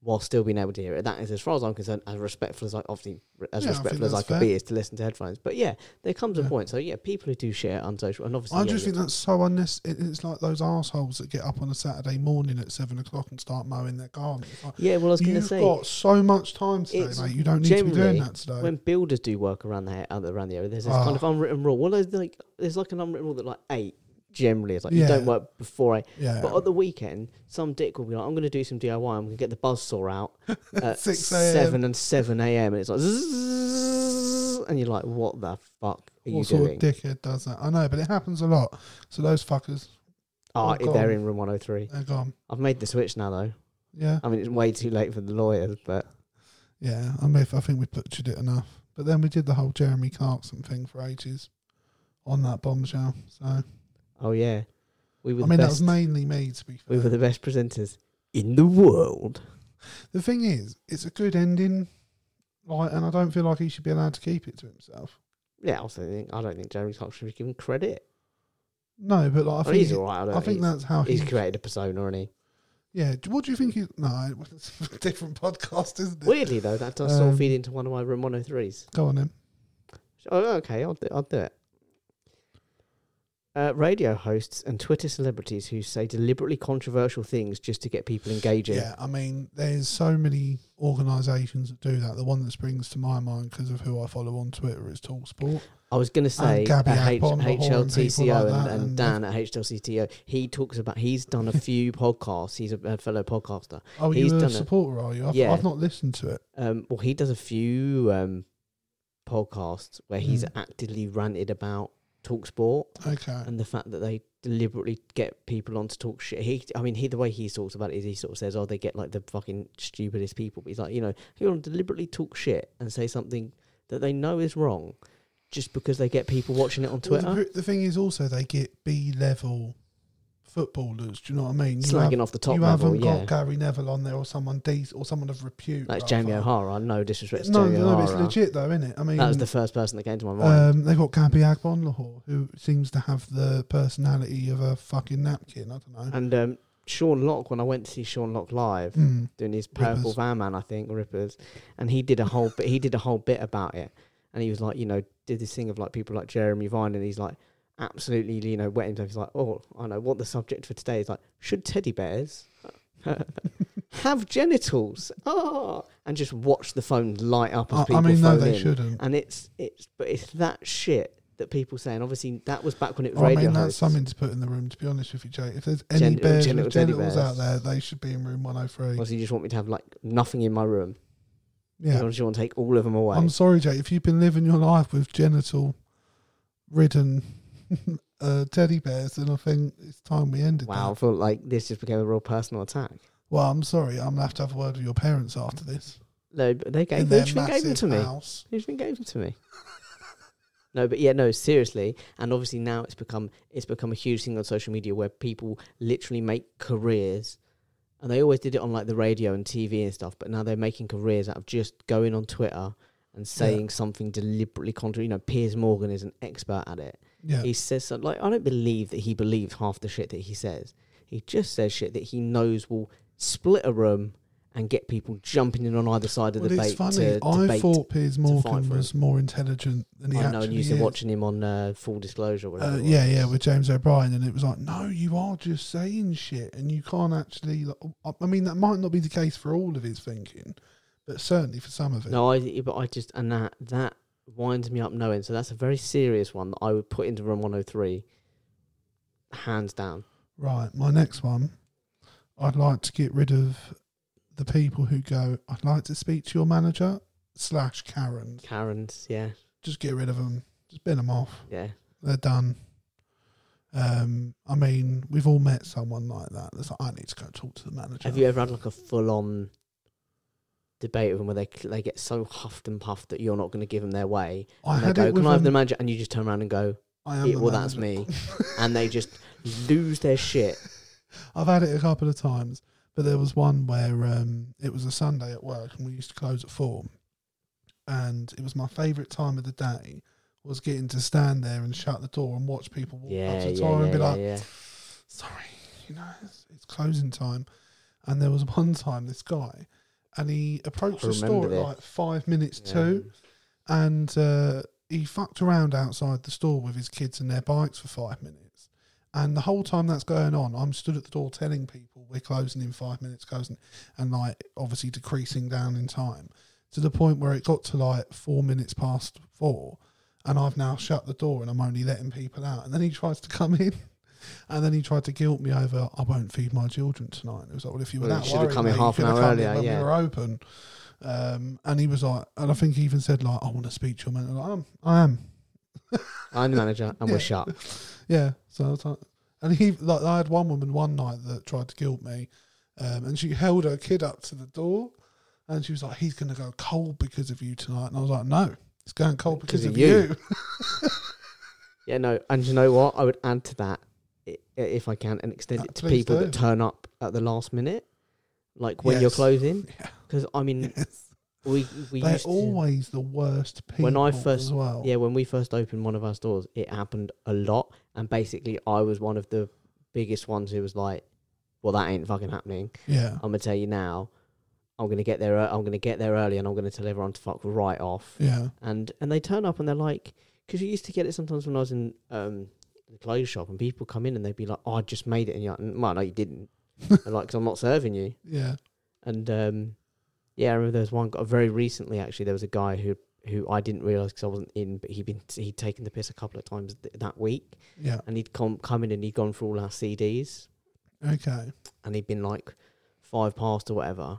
while still being able to hear it. That is, as far as I'm concerned, as respectful as I obviously as Yeah, I respectful as I that's can fair. be is to listen to headphones. But yeah, there comes a point. So yeah, people who do shit unsocial, and obviously I yeah, just yeah. think that's so unnecessary. It's like those assholes that get up on a Saturday morning at seven o'clock and start mowing their garden. Like, yeah. Well, I was going to say You've got so much time today, mate. You don't need to be doing that today. when builders do work around the around the area, there's this Ah. kind of unwritten rule. Well, there's like there's like an unwritten rule that like eight generally is like you don't work before eight. yeah, But at the weekend, some dick will be like, I'm going to do some DIY. I'm going to get the buzzsaw out [LAUGHS] at 6 7 and 7 a.m. And it's like, zzzz, and you're like, what the fuck are you what sort doing? of dickhead does that? I know, but it happens a lot. So those fuckers, ah, oh, Oh, they're in room 103. they're gone. I've made the switch now, though. Yeah, I mean, it's way too late for the lawyers, but yeah. I mean, I think we butchered it enough. But then we did the whole Jeremy Clarkson thing for ages on that bombshell. So oh, yeah. We were I the mean, that was mainly me, to be fair. we were the best presenters in the world. The thing is, it's a good ending, like, and I don't feel like he should be allowed to keep it to himself. Yeah, I also think I don't think Jeremy Clarkson should be given credit. No, but like, I Well, think he's all right. I, I think that's how he's he. created a persona, and he Yeah, what do you think? He, no, it's [LAUGHS] a different podcast, isn't it? weirdly though that does sort Um, of feed into one of my room 103s. Go on, then. Oh, okay, I'll do, I'll do it. Uh, radio hosts and Twitter celebrities who say deliberately controversial things just to get people engaging. Yeah, I mean, there's so many organisations that do that. The one that springs to my mind because of who I follow on Twitter is Talksport. I was going to say Gabby uh, H- and HLTCO like and, Dan at HLCTO. He talks about he's done a few [LAUGHS] podcasts. He's a, a fellow podcaster. Oh, He's you're done a a- supporter, are you? I've, Yeah. I've not listened to it. Um, well, he does a few um, podcasts where he's Mm. actively ranted about Talksport. Okay. and the fact that they deliberately get people on to talk shit. He, I mean, he the way he talks about it is he sort of says, "Oh, they get like the fucking stupidest people." But he's like, you know, he want to deliberately talk shit and say something that they know is wrong, just because they get people watching it on Well, Twitter, the, the thing is also they get B level footballers. Do you know what I mean? You slagging have- off the top you level. haven't Yeah, got Gary Neville on there or someone decent or someone of repute. that's like Jamie. O'Hara. No disrespect to No, Jamie no, it's legit though, isn't it? I mean, That was the first person that came to my mind. um, they got Gabby Agbonlahor, who seems to have the personality of a fucking napkin. I don't know. and um, Sean Lock, when I went to see Sean Lock live, Mm. doing his purple van man, I think, Rippers, and he did a whole bit. He did a whole bit about it, and he was like, you know, did this thing of like people like Jeremy Vine, and he's like, absolutely, you know, wet himself. He's like, oh, I know what the subject for today is like. Should teddy bears [LAUGHS] have genitals? Oh, and just watch the phone light up as I, people I mean, no, they in. shouldn't. And it's it's but it's that shit that people say, and obviously that was back when it was I radio mean, that's hosts. something to put in the room. To be honest with you, Jay, if there's any Gen- bears genital with genitals bears. out there, they should be in room 103. Obviously, you just want me to have like nothing in my room. Yeah, You want to take all of them away. I'm sorry, Jay. If you've been living your life with genital ridden [LAUGHS] uh, teddy bears, and I think it's time we ended wow, I that. feel like this just became a real personal attack. Well, I'm sorry. I'm gonna have to have a word with your parents after this. No, but they gave, their they gave them to me. house. Who's been gave them to me? no, but yeah, no, seriously, and obviously now it's become it's become a huge thing on social media where people literally make careers, and they always did it on like the radio and TV and stuff, but now they're making careers out of just going on Twitter and saying something deliberately contrary. You know, Piers Morgan is an expert at it. Yeah, He says something like, I don't believe that he believes half the shit that he says. He just says shit that he knows will split a room and get people jumping in on either side of well, the it's debate. funny. To, I debate. thought Piers Morgan was more intelligent than he I know, and actually you used to is. watching him on uh, Full Disclosure. Whatever Uh, yeah, yeah, with James O'Brien, and it was like, no, you are just saying shit, and you can't actually. Like, I- I mean, that might not be the case for all of his thinking, but certainly for some of it. No, I. But I just and that that winds me up knowing. So that's a very serious one that I would put into room 103, hands down. Right, my next one, I'd like to get rid of the people who go. I'd like to speak to your manager slash Karen. Karen's, yeah, Just get rid of them. Just bin them off. yeah. They're done. Um, I mean, we've all met someone like that. That's like, I need to go talk to the manager. Have you ever had like a full on debate with them where they they get so huffed and puffed that you're not going to give them their way? I and they go, "Can I have the manager?" And you just turn around and go, I am "Yeah, "Well, that's me," [LAUGHS] and they just lose their shit. [LAUGHS] I've had it a couple of times, but there was one where um, it was a Sunday at work and we used to close at four, and it was my favourite time of the day was getting to stand there and shut the door and watch people walk Yeah, up to the yeah, door yeah, and be like. "Sorry, you know, it's, it's closing time." And there was [LAUGHS] one time this guy, and he approached the store at this. like five minutes Yeah. to, and uh, he fucked around outside the store with his kids and their bikes for five minutes. And the whole time that's going on, I'm stood at the door telling people we're closing in five minutes, closing, and like obviously decreasing down in time to the point where it got to like four minutes past four, and I've now shut the door and I'm only letting people out. And then he tries to come in, [LAUGHS] and then he tried to guilt me over I won't feed my children tonight. It was like, well, if you were Well, you that should have come in half an hour earlier, when yeah. we were open. Um, and he was like, and I think he even said like, I want to speak to your man. I'm like, "Um, I am. I'm the manager, [LAUGHS] and Yeah. we're shut. Yeah. So I was like, and he like I had one woman one night that tried to guilt me, um, and she held her kid up to the door, and she was like, "He's going to go cold because of you tonight," and I was like, "No, it's going cold because, Because of of you." you. [LAUGHS] Yeah, no, and you know what? I would add to that if I can, and extend Uh, it to people do. that turn up at the last minute, like when you're Yes. closing. [LAUGHS] Yeah. Because I mean, Yes. we we They're used to, always the worst people. When I first- well. yeah when we first opened one of our stores, it happened a lot, and basically I was one of the biggest ones who was like, "Well, that ain't fucking happening." yeah, I'm gonna tell you now. I'm gonna get there. I'm gonna get there early, and I'm gonna tell everyone to fuck right off. yeah, And and they turn up and they're like, because you used to get it sometimes when I was in um the clothes shop, and people come in and they'd be like, "Oh, I just made it," and you're like, "Well, no, you didn't." [LAUGHS] They're like, "Cause I'm not serving you." yeah. And um, yeah, I remember there was one guy very recently. Actually, there was a guy who who I didn't realize because I wasn't in, but he'd been he'd taken the piss a couple of times th- that week, Yeah. and he'd come come in and he'd gone through all our CDs, Okay. and he'd been like five past or whatever,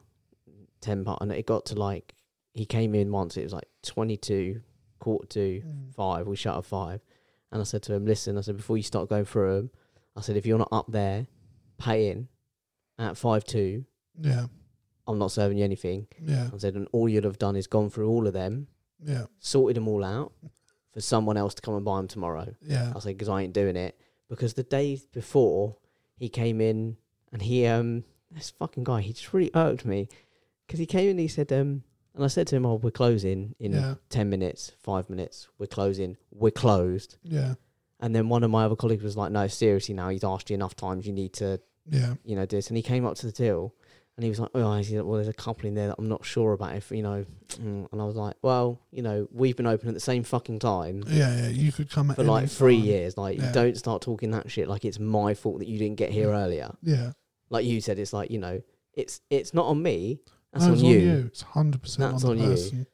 ten past, and it got to like he came in once. It was like twenty two, quarter to Mm. five. We shut at five, and I said to him, "Listen," I said before you start going through them, I said if you're not up there paying at five two, Yeah. I'm not serving you anything. Yeah. I said, and all you'd have done is gone through all of them, Yeah. sorted them all out for someone else to come and buy them tomorrow. Yeah. I said, because I ain't doing it. Because the day before he came in and he, um, this fucking guy, he just really irked me. Because he came in and he said, um, and I said to him, oh, we're closing in Yeah. 10 minutes, five minutes, we're closing, we're closed. Yeah. And then one of my other colleagues was like, no, seriously now, he's asked you enough times, you need to, Yeah. you know, do this. And he came up to the till and he was like, oh, well, there's a couple in there that I'm not sure about if, you know, mm. and I was like, well, you know, we've been open at the same fucking time Yeah. Yeah. You could come for like three time. years. Like, Yeah. don't start talking that shit like it's my fault that you didn't get here earlier. Yeah. Like you said, it's like, you know, it's it's not on me. That's no, on it's you. It's hundred percent on, on the you. person.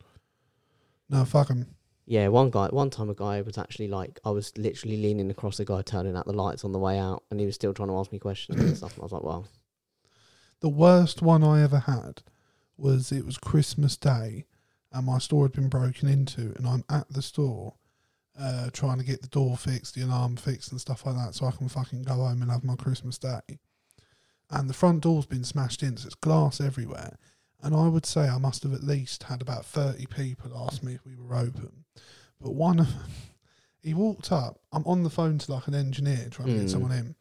No, fuck him. Yeah, one guy, one time a guy was actually like, I was literally leaning across the guy, turning out the lights on the way out, and he was still trying to ask me questions and stuff. And I was like, well, The worst one I ever had was it was Christmas Day, and my store had been broken into, and I'm at the store. Uh, trying to get the door fixed, the alarm fixed, and stuff like that, so I can fucking go home and have my Christmas day. And the front door's been smashed in, so it's glass everywhere. And I would say I must have at least had about 30 people ask me if we were open. But one of them, he walked up. I'm on the phone to like an engineer trying to Mm. get someone in.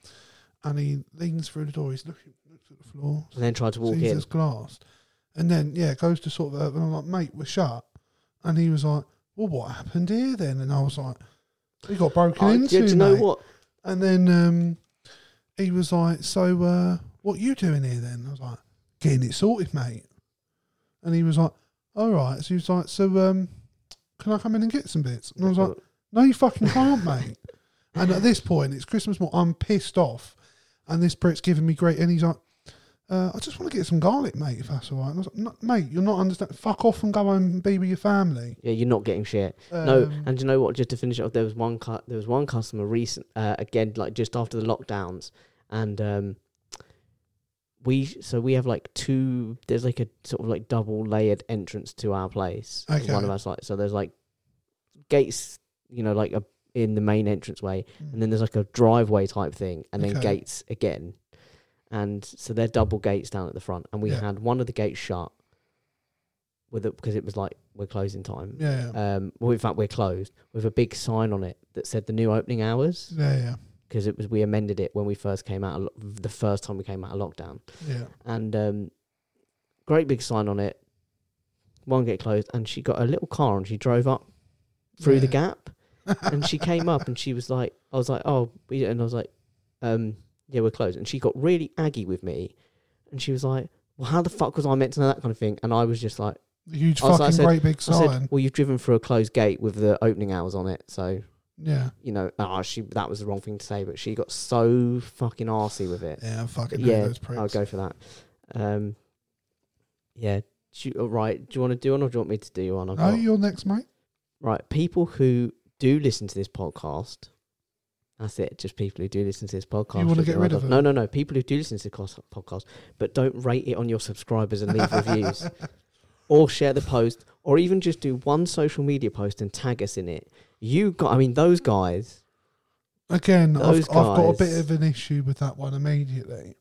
And he leans through the door. He's looking, looks at the floor. and then tried to walk sees in. there's glass. And then, yeah, goes to sort of, uh, and I'm like, mate, we're shut. And he was like, well, what happened here then? And I was like, we got broken Oh, into. do, do you know mate." what? And then um, he was like, "So, uh, what you doing here then?" I was like, "Getting it sorted, mate." And he was like, "All right." So he was like, "So, um, can I come in and get some bits?" And I was like, "No, you fucking can't, [LAUGHS] mate." And at this point, it's Christmas morning. I'm pissed off, and this Brit's giving me great. And he's like, uh, "I just want to get some garlic, mate, if that's all right." And I was like, no, "Mate, you're not understanding. Fuck off and go home and be with your family." yeah, you're not getting shit. no, Um, and you know what? Just to finish it off, there was one cu- there was one customer recent uh, again, like just after the lockdowns, and um, we so we have like two. There's like a sort of like double layered entrance to our place. Okay. One of our sites. So there's like gates, you know, like a in the main entranceway, and then there's like a driveway type thing, and then gates again. And so they're double gates down at the front, and we Yeah. had one of the gates shut with it because it was like we're closing time. yeah, yeah, Um, well, in fact, we're closed with a big sign on it that said the new opening hours yeah, yeah, because it was we amended it when we first came out lo- the first time we came out of lockdown, yeah. and um, great big sign on it. One gate closed, and she got a little car and she drove up through the gap, and she came up and she was like, I was like, oh, and I was like, um, yeah, we're closed, and she got really aggy with me, and she was like, well, how the fuck was I meant to know that kind of thing? And I was just like. Huge I was- I fucking said- great big I sign. said, "Well, you've driven through a closed gate with the opening hours on it, so yeah, you know." Ah, she that was the wrong thing to say, but she got so fucking arsy with it. yeah, I fucking yeah. I'll go for that. Um, yeah. Do you, right. Do you want to do one, or do you want me to do one? I've Oh, got- you're next, mate. right. People who do listen to this podcast. That's it. Just people who do listen to this podcast. You wanna get rid of No, them? no, no. People who do listen to the cos- podcast, but don't rate it on your subscribers and leave [LAUGHS] reviews. or share the post, or even just do one social media post and tag us in it. You got, I mean, those guys. Again, I've, I've got a bit of an issue with that one immediately.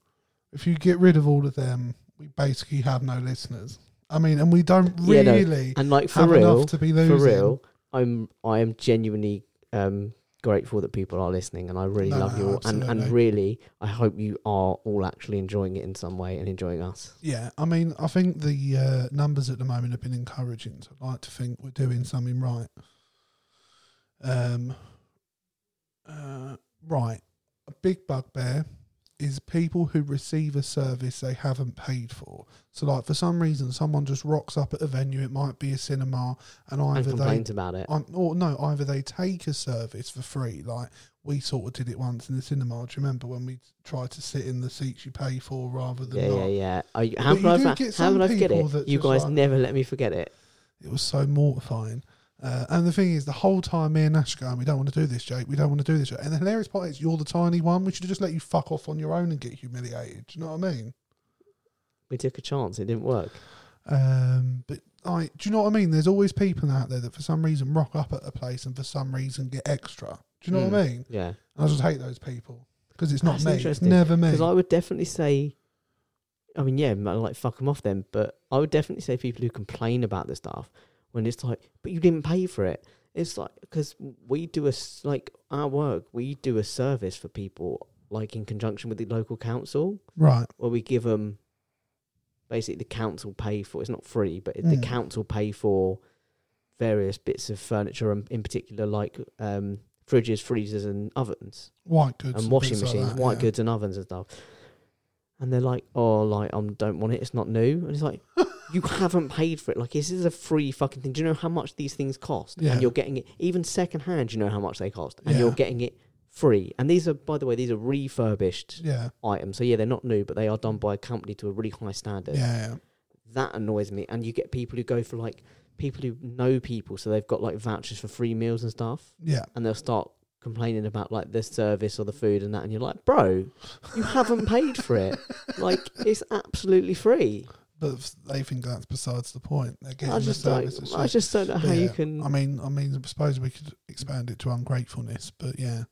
If you get rid of all of them, we basically have no listeners. I mean, and we don't Yeah, no, really And like for have real, enough to be for real, I'm, I am genuinely um, grateful that people are listening, and I really No, love you all. And, and really, I hope you are all actually enjoying it in some way and enjoying us. Yeah, I mean, I think the uh, numbers at the moment have been encouraging. So I like to think we're doing something right. Um, uh, right. A big bugbear is people who receive a service they haven't paid for. So, like, for some reason, someone just rocks up at a venue. It might be a cinema, and And either they complains about it. on, or no, either they take a service for free, like we sort of did it once in the cinema. Do you remember when we tried to sit in the seats you pay for rather than Yeah, not? yeah, yeah. Are you, how can I, fa- get how some I forget it? You guys like- never let me forget it. It was so mortifying. Uh, and the thing is, the whole time me and Nash are going, we don't want to do this, Jake. We don't want to do this. Jake." And the hilarious part is, you're the tiny one. We should just let you fuck off on your own and get humiliated. Do you know what I mean? We took a chance. It didn't work. Um, but I, do you know what I mean? There's always people out there that for some reason rock up at a place and for some reason get extra. Do you know what I Mm. mean? Yeah. I just hate those people because it's not That's me. It's never me. Because I would definitely say, I mean, yeah, like fuck them off then. But I would definitely say people who complain about the stuff when it's like, but you didn't pay for it. It's like because we do a like our work, we do a service for people like in conjunction with the local council right. where we give them basically the council pay for. It's not free, but the Mm. council pay for various bits of furniture, and in particular like um, fridges, freezers, and ovens White goods and washing like machines, that, white yeah. goods and ovens and stuff. And they're like, "Oh, like I um, don't want it. It's not new." And it's like, "You haven't paid for it. Like this is a free fucking thing. Do you know how much these things cost? Yeah. And you're getting it even second hand. You know how much they cost, and you're getting it free. And these are, by the way, these are refurbished Yeah, items. So yeah, they're not new, but they are done by a company to a really high standard. yeah, yeah. That annoys me. And you get people who go for like people who know people, so they've got like vouchers for free meals and stuff, Yeah. and they'll start complaining about like the service or the food and that, and you're like, bro, you haven't paid for it. [LAUGHS] Like it's absolutely free. But they think that's besides the point. They're getting I the just don't. service. I just don't know how But you can. I mean, I mean, I suppose we could expand it to ungratefulness, but yeah,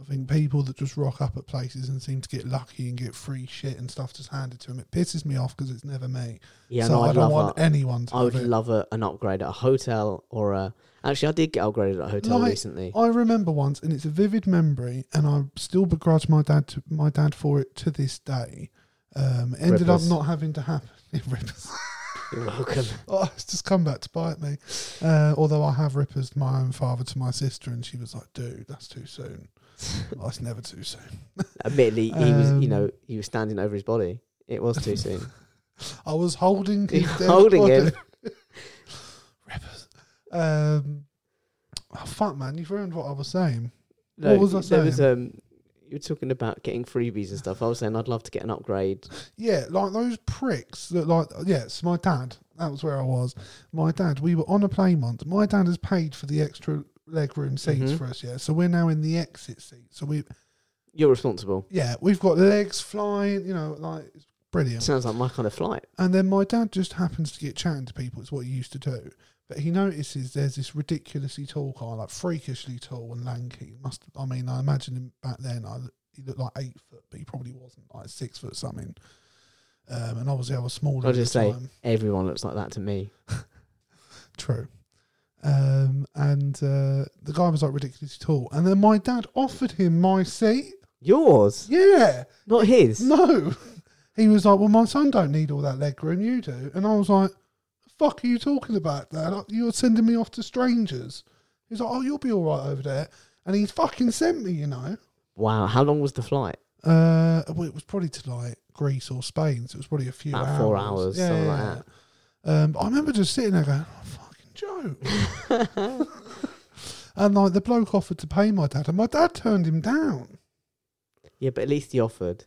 I think people that just rock up at places and seem to get lucky and get free shit and stuff just handed to them, it pisses me off because it's never me. yeah, so no, I don't want anyone to. I would love a, an upgrade at a hotel or a. Actually, I did get upgraded at a hotel Like, recently. I remember once, and it's a vivid memory, and I still begrudge my dad to, my dad for it to this day. Um, it ended Rippers. up not having to happen. [LAUGHS] Rippers. You're welcome. Oh, it's just come back to bite me. Uh, although I have rippers my own father to my sister, and she was like, "Dude, that's too soon." [LAUGHS] oh, it's never too soon. Admittedly, he was, you Um, know, he was standing over his body. It was too soon. [LAUGHS] I was holding his holding body. him. rippers. Um, oh, fuck, man, you've ruined what I was saying. No, What was I There was saying? um, you were talking about getting freebies and stuff. I was saying I'd love to get an upgrade. Yeah, like those pricks that, like, yes, my dad. That was where I was. My dad. We were on a plane once. My dad has paid for the extra legroom seats Mhm. for us. Yeah, so we're now in the exit seat. So we, You're responsible. yeah, we've got legs flying. You know, like it's brilliant. Sounds like my kind of flight. And then my dad just happens to get chatting to people. It's what he used to do. But he notices there's this ridiculously tall guy, like freakishly tall and lanky. Must I mean I imagine him back then. I, he looked like eight foot, but he probably wasn't like six foot something. Um, and obviously I was smaller. I'll just say- time. Everyone looks like that to me. [LAUGHS] True. Um, and uh, the guy was like ridiculously tall. And then my dad offered him my seat. Yours, Yeah. not his. No. [LAUGHS] He was like, Well, my son don't need all that leg room, you do. And I was like, fuck are you talking about, Dad? You're sending me off to strangers. He's like, Oh, you'll be all right over there. And he fucking sent me, you know. Wow, how long was the flight? Uh, well, it was probably to like Greece or Spain, so it was probably a few About hours. four hours, something like yeah. Um, I remember just sitting there going, oh, "Fucking joke." [LAUGHS] and like the bloke offered to pay my dad, and my dad turned him down. Yeah, but at least he offered.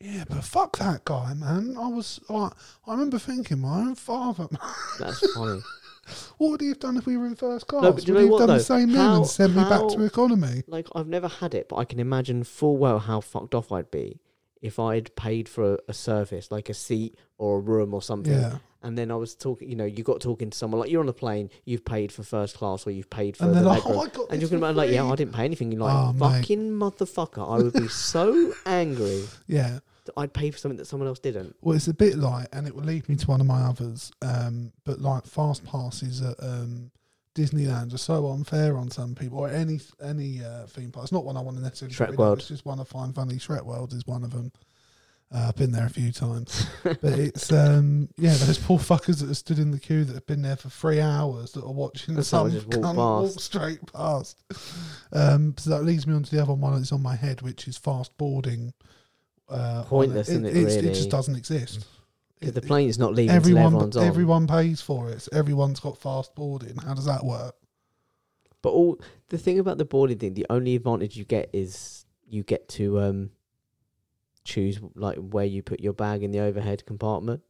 Yeah, but fuck that guy, man. I was like, I remember thinking, my own father. Man. That's funny. [LAUGHS] what would he have done if we were in first class? No, but do you would know he have what, done the though? same then How- and sent me back how- to economy? Like I've never had it, but I can imagine full well how fucked off I'd be if I'd paid for a, a service like a seat or a room or something, Yeah. and then I was talking. You know, you got talking to someone like you're on a plane, you've paid for first class or you've paid for And the like, [LAUGHS] oh, I got and this you're going to be like, yeah, free. I didn't pay anything. You're like, Oh, mate. fucking motherfucker! I would be so [LAUGHS] angry Yeah. I'd pay for something that someone else didn't. Well, it's a bit like, and it will lead me to one of my others. Um, but like fast passes at um, Disneyland are so unfair on some people, or any any uh, theme park. It's not one I want to necessarily. Shrek World. It's just one I find funny. Shrek World is one of them. Uh, I've been there a few times, [LAUGHS] but it's um, yeah, those poor fuckers that have stood in the queue that have been there for three hours that are watching And some just walk cunt walk straight past. [LAUGHS] Um, so that leads me on to the other one that's on my head, which is fast boarding. Uh, Pointless, isn't it, it's- It really? just doesn't exist. Because It- the plane's not leaving everyone everyone's on. everyone pays for it. So everyone's got fast boarding. How does that work? But all the thing about the boarding thing, the only advantage you get is you get to um choose like where you put your bag in the overhead compartment.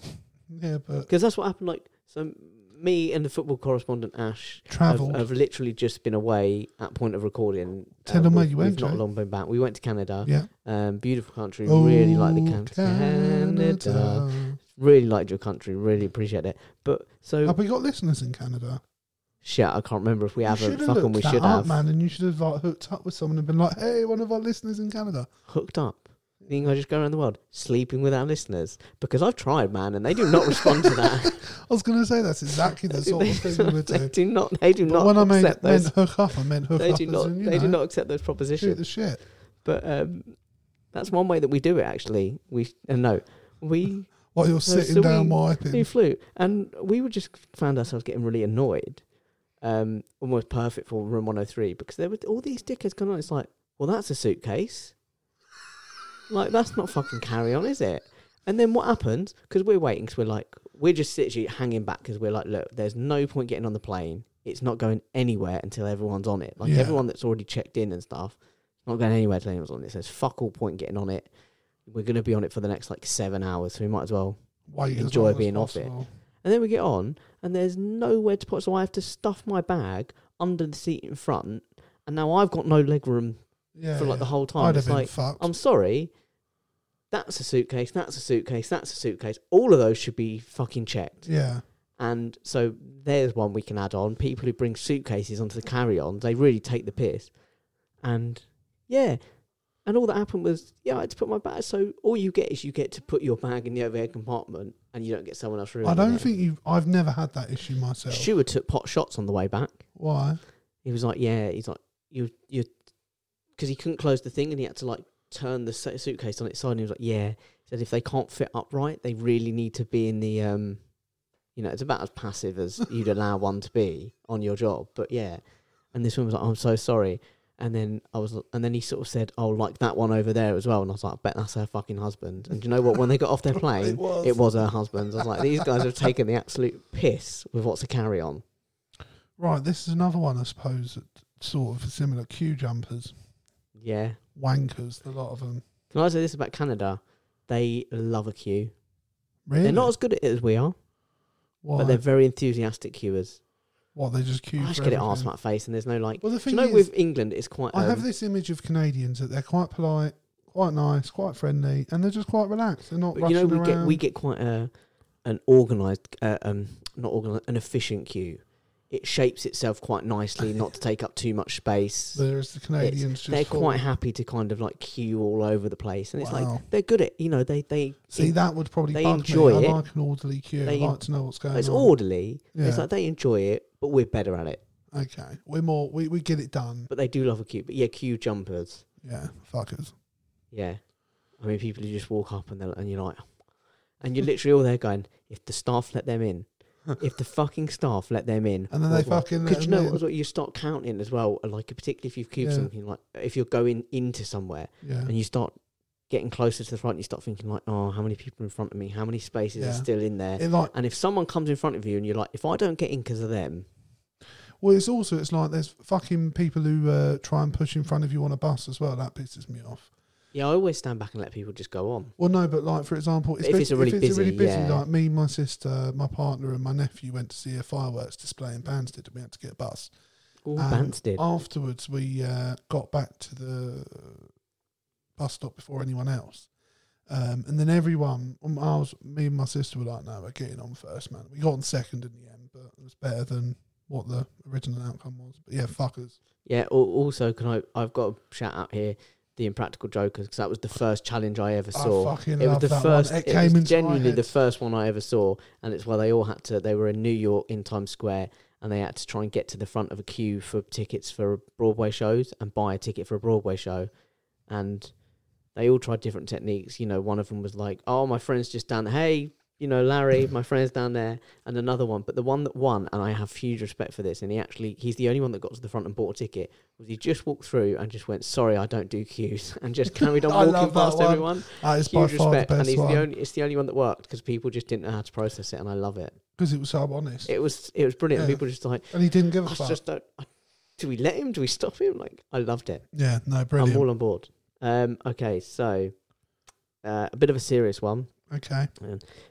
[LAUGHS] Yeah, but Because that's what happened. Like so, me and the football correspondent Ash have, travel. have literally just been away at point of recording. Tell them where we've- you went, not long been back. We went to Canada. yeah, Um, beautiful country. really like the Oh, can- Canada. Really liked your country. Really appreciate it. But so Have we got listeners in Canada? shit. I can't remember if we have Fucking, we should up, have man, and you should have like hooked up with someone and been like, "Hey, one of our listeners in Canada." hooked up. I just go around the world sleeping with our listeners? Because I've tried, man, and they do not respond to that. [LAUGHS] I was going to say that's exactly the sort of [LAUGHS] thing we would they do. do not. They do But not when I meant, accept those. meant hook up, I meant hook They up do not. in, They do not accept those propositions. shoot the shit. But um, that's one way that we do it. Actually, we uh, no, we [LAUGHS] While you're so sitting down we- wiping. we flew, and we were just found ourselves getting really annoyed. Um, almost perfect for room 103 because there were all these dickheads coming on. It's like, well, that's a suitcase. Like that's not fucking carry on, is it? And then what happens? Because we're waiting, because we're like, we're just literally hanging back because we're like, look, there's no point getting on the plane. It's not going anywhere until everyone's on it. Like Yeah. everyone that's already checked in and stuff, not going anywhere until anyone's on it. So there's fuck all point getting on it. We're going to be on it for the next like seven hours, so we might as well Wait as enjoy long as being off it. possible. And then we get on, and there's nowhere to put, so I have to stuff my bag under the seat in front, and now I've got no leg room Yeah, for like yeah. the whole time. I'd It's been like fucked. I'm sorry. That's a suitcase. That's a suitcase. That's a suitcase. All of those should be fucking checked. yeah, And so there's one we can add on. People who bring suitcases onto the carry-ons, they really take the piss. And yeah, and all that happened was yeah, I had to put my bag. So all you get is you get to put your bag in the overhead compartment, and you don't get someone else. I don't it. think you. I've never had that issue myself. Stewart took pot shots on the way back. Why? He was like, yeah, he's like you you because he couldn't close the thing and he had to like turn the suitcase on its side. And he was like, yeah. He said if they can't fit upright, they really need to be in the um, you know, it's about as passive as [LAUGHS] you'd allow one to be on your job. But yeah, and this one was like, I'm so sorry. And then I was, and then he sort of said, "Oh, like that one over there as well." And I was like, "I bet that's her fucking husband." And do you know what? When they got off their [LAUGHS] plane, It was. it was her husband. I was like, "These guys have taken the absolute piss with what's a carry on." Right, this is another one, I suppose, that sort of similar. Queue jumpers, Yeah, wankers, a lot of them. Can I say this about Canada? They love a queue. Really? They're not as good at it as we are, Why? but they're very enthusiastic queuers. what they just queue. I just get it arse flat face, and there's no like. Well, the thing you know, is, with England, it's quite. I Um, have this image of Canadians that they're quite polite, quite nice, quite friendly, and they're just quite relaxed. They're not you know, we around. get we get quite a an organised, uh, um, not organised, an efficient queue. It shapes itself quite nicely, not to take up too much space. [LAUGHS] There's the Canadians just They're quite happy to kind of like queue all over the place, and it's like they're good at you know they they See, that would probably they enjoy me. it. I like an orderly queue. They I like to know what's going it's on. It's orderly. Yeah. It's like they enjoy it, but we're better at it. okay, we're more. We, we get it done. But they do love a queue. But yeah, queue jumpers. Yeah, fuckers. Yeah, I mean, people who just walk up and they're and you're like, and you're literally all there going, if the staff let them in, if the fucking staff let them in, And then they fucking Because you know what, you start counting as well, like particularly if you've queued Yeah. something like if you're going into somewhere Yeah, and you start getting closer to the front, you start thinking like, oh, how many people in front of me? How many spaces Yeah. are still in there? it like. And if someone comes in front of you and you're like, if I don't get in because of them, Well, it's also it's like there's fucking people who uh, try and push in front of you on a bus as well. That pisses me off. Yeah, I always stand back and let people just go on. Well, no, but like for example, If it's a really busy, yeah. like me, my sister, my partner, and my nephew went to see a fireworks display in Banstead, and we had to get a bus. All bands did. Afterwards, we uh, got back to the bus stop before anyone else. Um, and then everyone, um, I was, me and my sister were like, no, we're getting on first, man. We got on second in the end, but it was better than what the original outcome was. But yeah, fuckers. Yeah. Also, can I? I've got a shout out here. The Impractical Jokers, because that was the first challenge I ever saw. I it was the first. one. It, It, came was genuinely the first one I ever saw, and it's where they all had to. They were in New York in Times Square, and they had to try and get to the front of a queue for tickets for Broadway shows and buy a ticket for a Broadway show, and they all tried different techniques. You know, one of them was like, "Oh, my friend's just down. Hey, you know, Larry, my friend's down there," and another one. But the one that won, and I have huge respect for this, and he actually he's the only one that got to the front and bought a ticket. Was he just walked through and just went, "Sorry, I don't do queues," [LAUGHS] and just carried on [LAUGHS] walking past one. everyone That is huge respect, and he's one the only. It's the only one that worked because people just didn't know how to process it, and I love it. because it was so honest, It was it was brilliant. Yeah. People just like, and he didn't give a fuck. just don't. I, do we let him? Do we stop him? Like, I loved it. yeah, no, brilliant. I'm all on board. Um, okay, so uh, a bit of a serious one. Okay,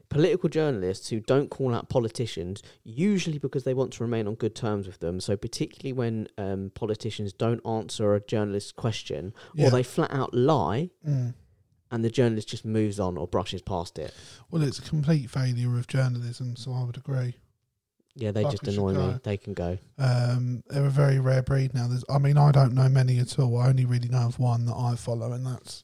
Political journalists who don't call out politicians, usually because they want to remain on good terms with them. So, particularly when um, politicians don't answer a journalist's question yeah. or they flat out lie, Mm. and the journalist just moves on or brushes past it. Well, it's a complete failure of journalism, so I would agree. Yeah, they just annoy me. They can go. Um, they're a very rare breed now. There's, I mean, I don't know many at all. I only really know of one that I follow, and that's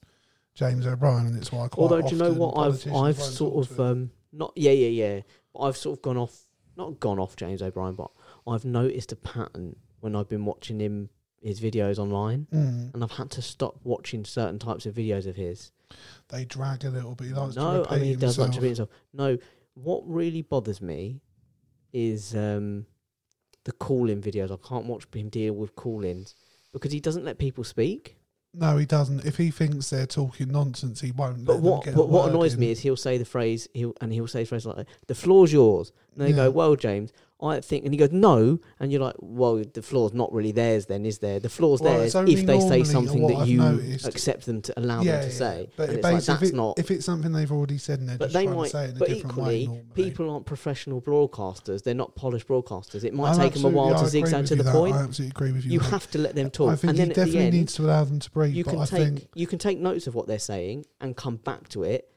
James O'Brien, and it's why. I quite Although, do you know what? I've I've sort of um not yeah yeah yeah. But I've sort of gone off not gone off James O'Brien, but I've noticed a pattern when I've been watching him his videos online, Mm, and I've had to stop watching certain types of videos of his. they drag a little bit. He likes no, to I mean he does himself. repeat himself. No, what really bothers me is um the call-in videos. I can't watch him deal with call-ins because he doesn't let people speak. No, he doesn't. If he thinks they're talking nonsense, he won't. But let them what get but what annoys in. me is he'll say the phrase he'll and he'll say the phrase like the floor's yours. And they Yeah. go, Well, James, I think, and he goes, no, and you're like, well, the floor's not really theirs, then is there? The floor's Well, theirs if they say something that I've you noticed- accept them to allow yeah, them to yeah, say. But and it it's like that's if, it- not. if it's something they've already said and they're But just they trying might, to say it in a but different way, equally, people aren't professional broadcasters. They're not polished broadcasters. It might I'm take them a while I to zigzag to the that. point. I absolutely agree with you. You there. have to let them talk, I think and he then the definitely end, needs to allow them to breathe. you can take you can take notes of what they're saying and come back to it.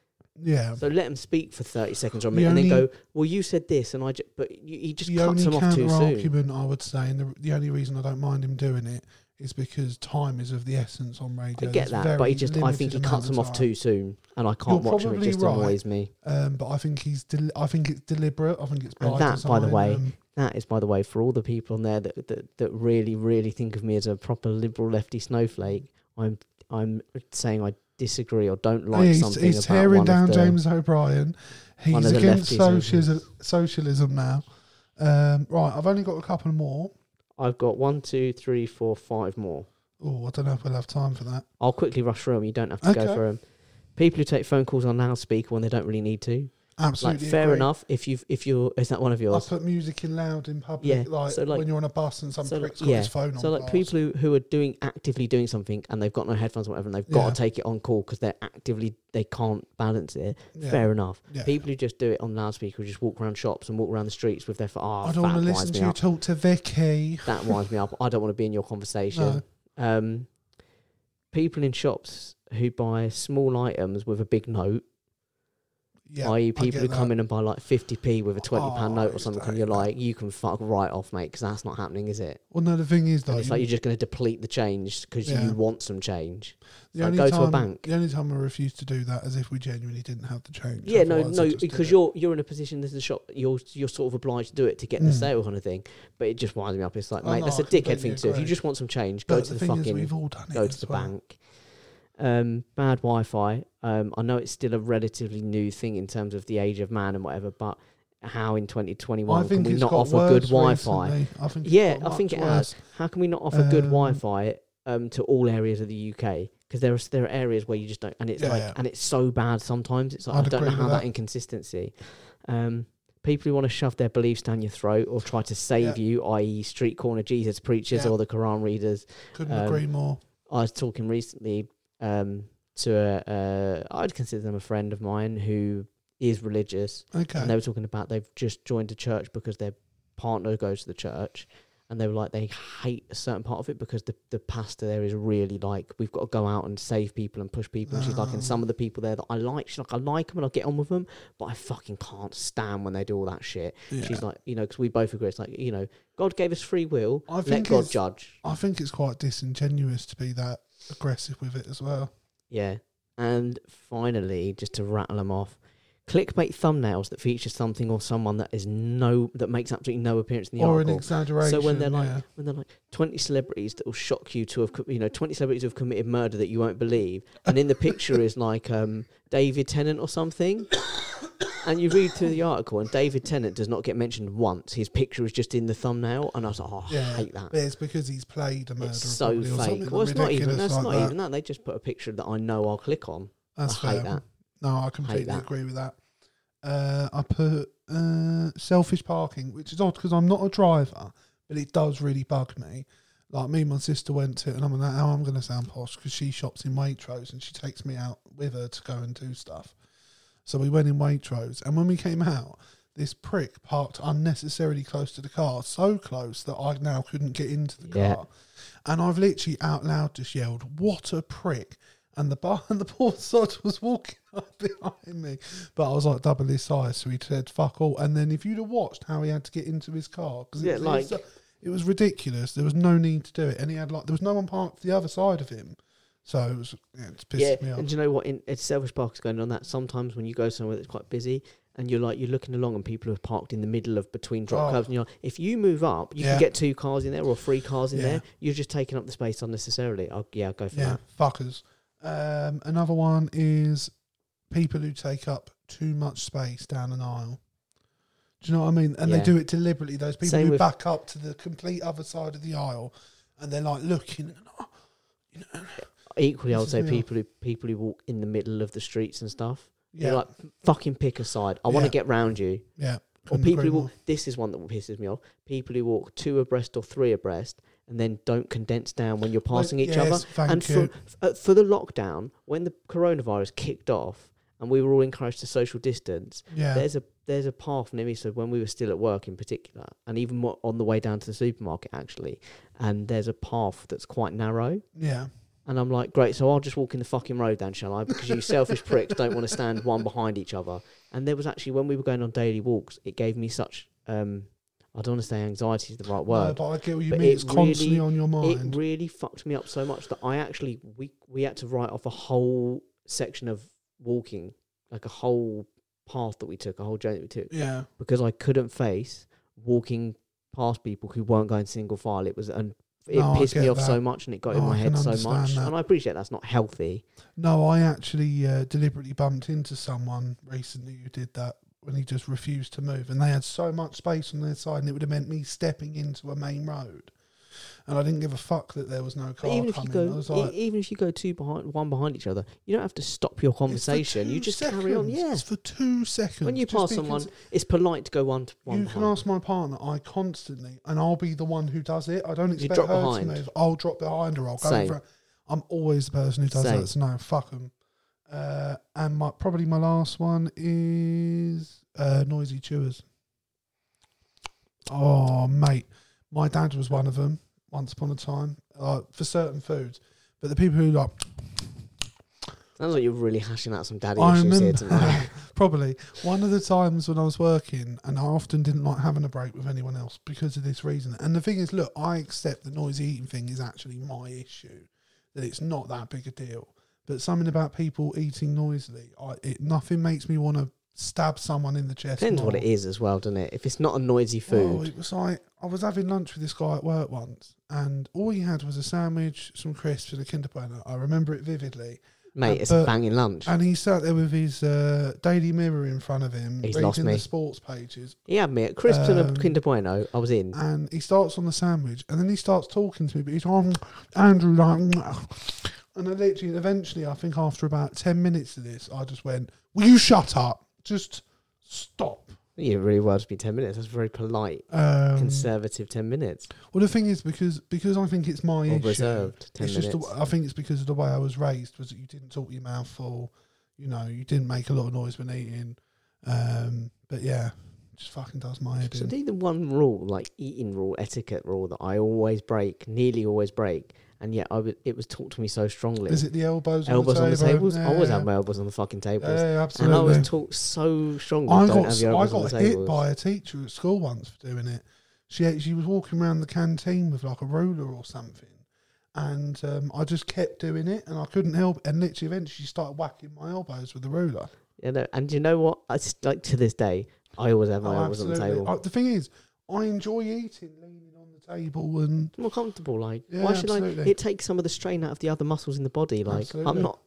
Yeah, So let them speak for thirty seconds or a minute, and then go, "Well, you said this, and I." Ju-, but you, he just the cuts only them off too soon. argument I would say, and the, the only reason I don't mind him doing it is because time is of the essence on radio. I get There's that, but he just I think he cuts them off too soon, and I can't You're watch him. It just right. annoys me. Um, but I think he's. Del- I think it's deliberate. I think it's by And that, by the way, um, That is, by the way, for all the people on there that, that that really, really think of me as a proper liberal lefty snowflake. I'm I'm saying I disagree or don't like he's, something he's about tearing one down James O'Brien. He's against socialism, socialism now. Um, right, I've only got a couple more. I've got one, two, three, four, five more. Oh, I don't know if we'll have time for that. I'll quickly rush through them. You don't have to go Okay. through them. People who take phone calls on loudspeaker when they don't really need to. Absolutely, like fair agree. enough. If you've if you're is that one of yours? I put music in loud in public, Yeah, like, so, like- when you're on a bus and some so, like, prick's got yeah, his phone on. So like blast. people who, who are doing actively doing something and they've got no headphones or whatever and they've got Yeah. to take it on call because they're actively they can't balance it. yeah. Fair enough. People who just do it on loudspeaker who just walk around shops and walk around the streets with their phone. Oh, I don't want to listen to you up. talk to Vicky. That winds me up. I don't want to be in your conversation. No. Um, people in shops who buy small items with a big note, Yeah, i.e., people who that. come in and buy like 50p with a 20 pound Oh, note or something, and you're that. like, you can fuck right off, mate, because that's not happening, is it? Well, no, the thing is, though, it's like you're just going to deplete the change because Yeah. you want some change. the like, only go time, to a bank. The only time I refuse to do that is if we genuinely didn't have the change. Yeah, no, Otherwise, I no, because you're you're in a position. There's a shop. You're you're sort of obliged to do it to get the Mm. sale kind of thing. But it just winds me up. It's like, Oh, mate, no, that's I a dickhead thing to do. If you just want some change, go to the, fucking we've all done it go to the well. bank. Um, bad Wi-Fi. Um, I know it's still a relatively new thing in terms of the age of man and whatever, but how in 2021 I can we not offer good Wi-Fi? recently. I think Yeah, I think it worse. has. How can we not offer good Um, Wi-Fi um, to all areas of the UK? Because there are there are areas where you just don't, and it's Yeah, like, yeah. and it's so bad sometimes. It's like I'd I don't know how that. that. inconsistency. Um, people who want to shove their beliefs down your throat or try to save Yeah. you, i.e., street corner Jesus preachers or the Quran readers. Couldn't um, agree more. I was talking recently um, to a, uh, I'd consider them a friend of mine who is religious, Okay. and they were talking about they've just joined a church because their partner goes to the church, and they were like they hate a certain part of it because the the pastor there is really like we've got to go out and save people and push people. And she's like, and some of the people there that I like, she's like, I like them and I get on with them, but I fucking can't stand when they do all that shit. yeah. She's like, you know, because we both agree, it's like, you know, God gave us free will, I let think God it's- judge. I think it's quite disingenuous to be that aggressive with it as well. Yeah. And finally, just to rattle them off, clickbait thumbnails that feature something or someone that is no that makes absolutely no appearance in the article. or an exaggeration. So when they're like yeah. when they're like twenty celebrities that will shock you to have co- you know twenty celebrities who have committed murder that you won't believe, and in the picture is like um, David Tennant or something, and you read through the article and David Tennant does not get mentioned once. His picture is just in the thumbnail, and I was like, oh, I hate that. But it's because he's played a murderer. It's so fake. Well, it's not even that's like not that. even that. They just put a picture that I know I'll click on. That's I hate fair. that. No, I completely that. agree with that. Uh, I put uh, selfish parking, which is odd because I'm not a driver, but it does really bug me. Like me and my sister went to, and I'm like, oh, I'm going to sound posh because she shops in Waitrose and she takes me out with her to go and do stuff. So we went in Waitrose, and when we came out, this prick parked unnecessarily close to the car, so close that I now couldn't get into the Yeah. car. And I've literally out loud just yelled, "What a prick!" And the bar [LAUGHS] and the poor sod was walking [LAUGHS] up behind me, but I was like double his size, so he said "fuck all." And then if you'd have watched how he had to get into his car, because Yeah, it, like- was, it was ridiculous. There was no need to do it, and he had like there was no one parked the other side of him, so it was yeah, it's pissed yeah, me off. and do you know what? In, it's selfish park is going on that. Sometimes when you go somewhere that's quite busy, and you're like you're looking along, and people are parked in the middle of between drop Oh. curves, and you're like, if you move up, you Yeah. can get two cars in there or three cars in Yeah. there. You're just taking up the space unnecessarily. I'll, yeah, I'll go for Yeah, that. fuckers. Um, another one is people who take up too much space down an aisle. Do you know what I mean? And Yeah. they do it deliberately. Those people Same who back up to the complete other side of the aisle, and they're like looking. Oh, you know, Equally, I would say people who people who walk in the middle of the streets and stuff. yeah, You're like fucking pick a side. I want to get round you. yeah. Or people who more. walk, this is one that pisses me off. People who walk two abreast or three abreast and then don't condense down when you're passing Like, each yes, other. And for, uh, for the lockdown, when the coronavirus kicked off and we were all encouraged to social distance, yeah. there's a there's a path near me. So when we were still at work, in particular, and even on the way down to the supermarket, actually, and there's a path that's quite narrow. Yeah. And I'm like, great, so I'll just walk in the fucking road then, shall I? Because you selfish [LAUGHS] pricks don't want to stand one behind each other. And there was actually, when we were going on daily walks, it gave me such, um, I don't want to say anxiety is the right No, word. but I get what you mean. it It's constantly really- on your mind. it really fucked me up so much that I actually, we, we had to write off a whole section of walking, like a whole path that we took, a whole journey that we took, yeah. because I couldn't face walking past people who weren't going single file. It was, and it No, pissed me off so much and it got in my head so much. that. And I appreciate that's not healthy. No, I actually uh, deliberately bumped into someone recently who did that when he just refused to move, and they had so much space on their side, and it would have meant me stepping into a main road, and I didn't give a fuck that there was no car even if you coming. I go, was e- even if you go two behind, one behind each other, you don't have to stop your conversation. You just carry on. seconds. Yeah. it's for two seconds. When you Just pass someone, it's polite to go one to one you can ask my partner. I constantly, and I'll be the one who does it. I don't You expect her behind. to move. I'll drop behind her. I'll go Same. for. I'm always the person who does Same. that. So no, fuck them. Uh, and my probably my last one is uh, noisy chewers. Oh mate, my dad was one of them once upon a time uh, for certain foods. But the people who like Sounds like you're really hashing out some daddy I issues here tonight. [LAUGHS] probably one of the times when I was working, and I often didn't like having a break with anyone else because of this reason. And the thing is, look, I accept the noisy eating thing is actually my issue, that it's not that big a deal. But something about people eating noisily, I, it nothing makes me want to stab someone in the chest. Depends what it is as well, doesn't it? If it's not a noisy Well, food, it was like I was having lunch with this guy at work once, and all he had was a sandwich, some crisps, and a Kinder Bueno. I remember it vividly. mate, uh, it's a but- banging lunch. And he sat there with his uh, Daily Mirror in front of him, He's reading lost me. the sports pages, He had me at crisps and a um, Kinder Bueno. I was in. and he starts on the sandwich, and then he starts talking to me, but he's on Andrew like, and I literally, eventually, I think after about ten minutes of this, I just went, "Will you shut up? Just stop." You really well to be ten minutes. That's very polite, Um, conservative ten minutes, well, the thing is, because because I think it's my or issue. reserved ten it's minutes. just the, I think it's because of the way I was raised was that you didn't talk your mouth full, you know, you didn't make a lot of noise when eating. Um, but yeah, just fucking does my head So in. the one rule, like eating rule, etiquette rule that I always break, nearly always break, and yet I it was taught to me so strongly. Is it the elbows? elbows on the tables? I always Yeah. have my elbows on the fucking tables. Yeah, and absolutely. I was taught so strongly, I don't got have your I on got the hit tables. by a teacher at school once for doing it. She she was walking around the canteen with like a ruler or something, and um, I just kept doing it, and I couldn't help. And literally, eventually, she started whacking my elbows with the ruler. You know, and you know what? I s- like to this day, I always have my Oh, elbows on the table. The thing is, I enjoy eating leaning on the table, and more comfortable. Like, Yeah, why should I? It takes some of the strain out of the other muscles in the body. Like, Absolutely. I'm not,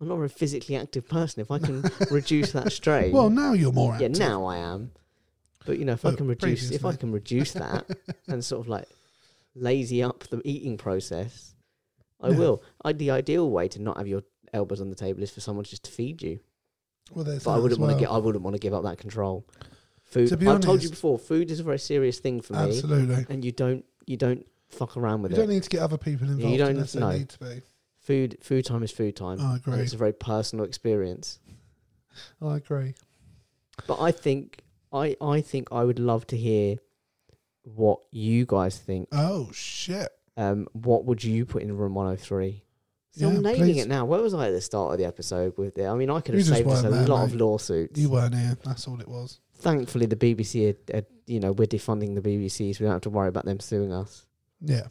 I'm not a physically active person. If I can [LAUGHS] reduce that strain, well, now you're more yeah, now I am. But you know, if I oh, can reduce, if I can reduce that [LAUGHS] and sort of like lazy up the eating process, I Yeah. will. I, the ideal way to not have your elbows on the table is for someone just to feed you. Well, there's But I wouldn't as want to get. I wouldn't want to give up that control. Food. To be I've told you before. Food is a very serious thing for me, Absolutely. and you don't. You don't fuck around with You it. You don't need to get other people involved. you don't- unless they need to be. food. Food time is food time. I and agree. it's a very personal experience. I agree. But I think I I think I would love to hear what you guys think. Oh shit! Um, what would you put in room 103? So Yeah, I'm nailing please. it now. Where was I at the start of the episode with it? I mean, I could have saved us a there, lot of lawsuits. You weren't here. That's all it was. Thankfully, the BBC, had, had, you know, we're defunding the BBC, so we don't have to worry about them suing us. Yeah,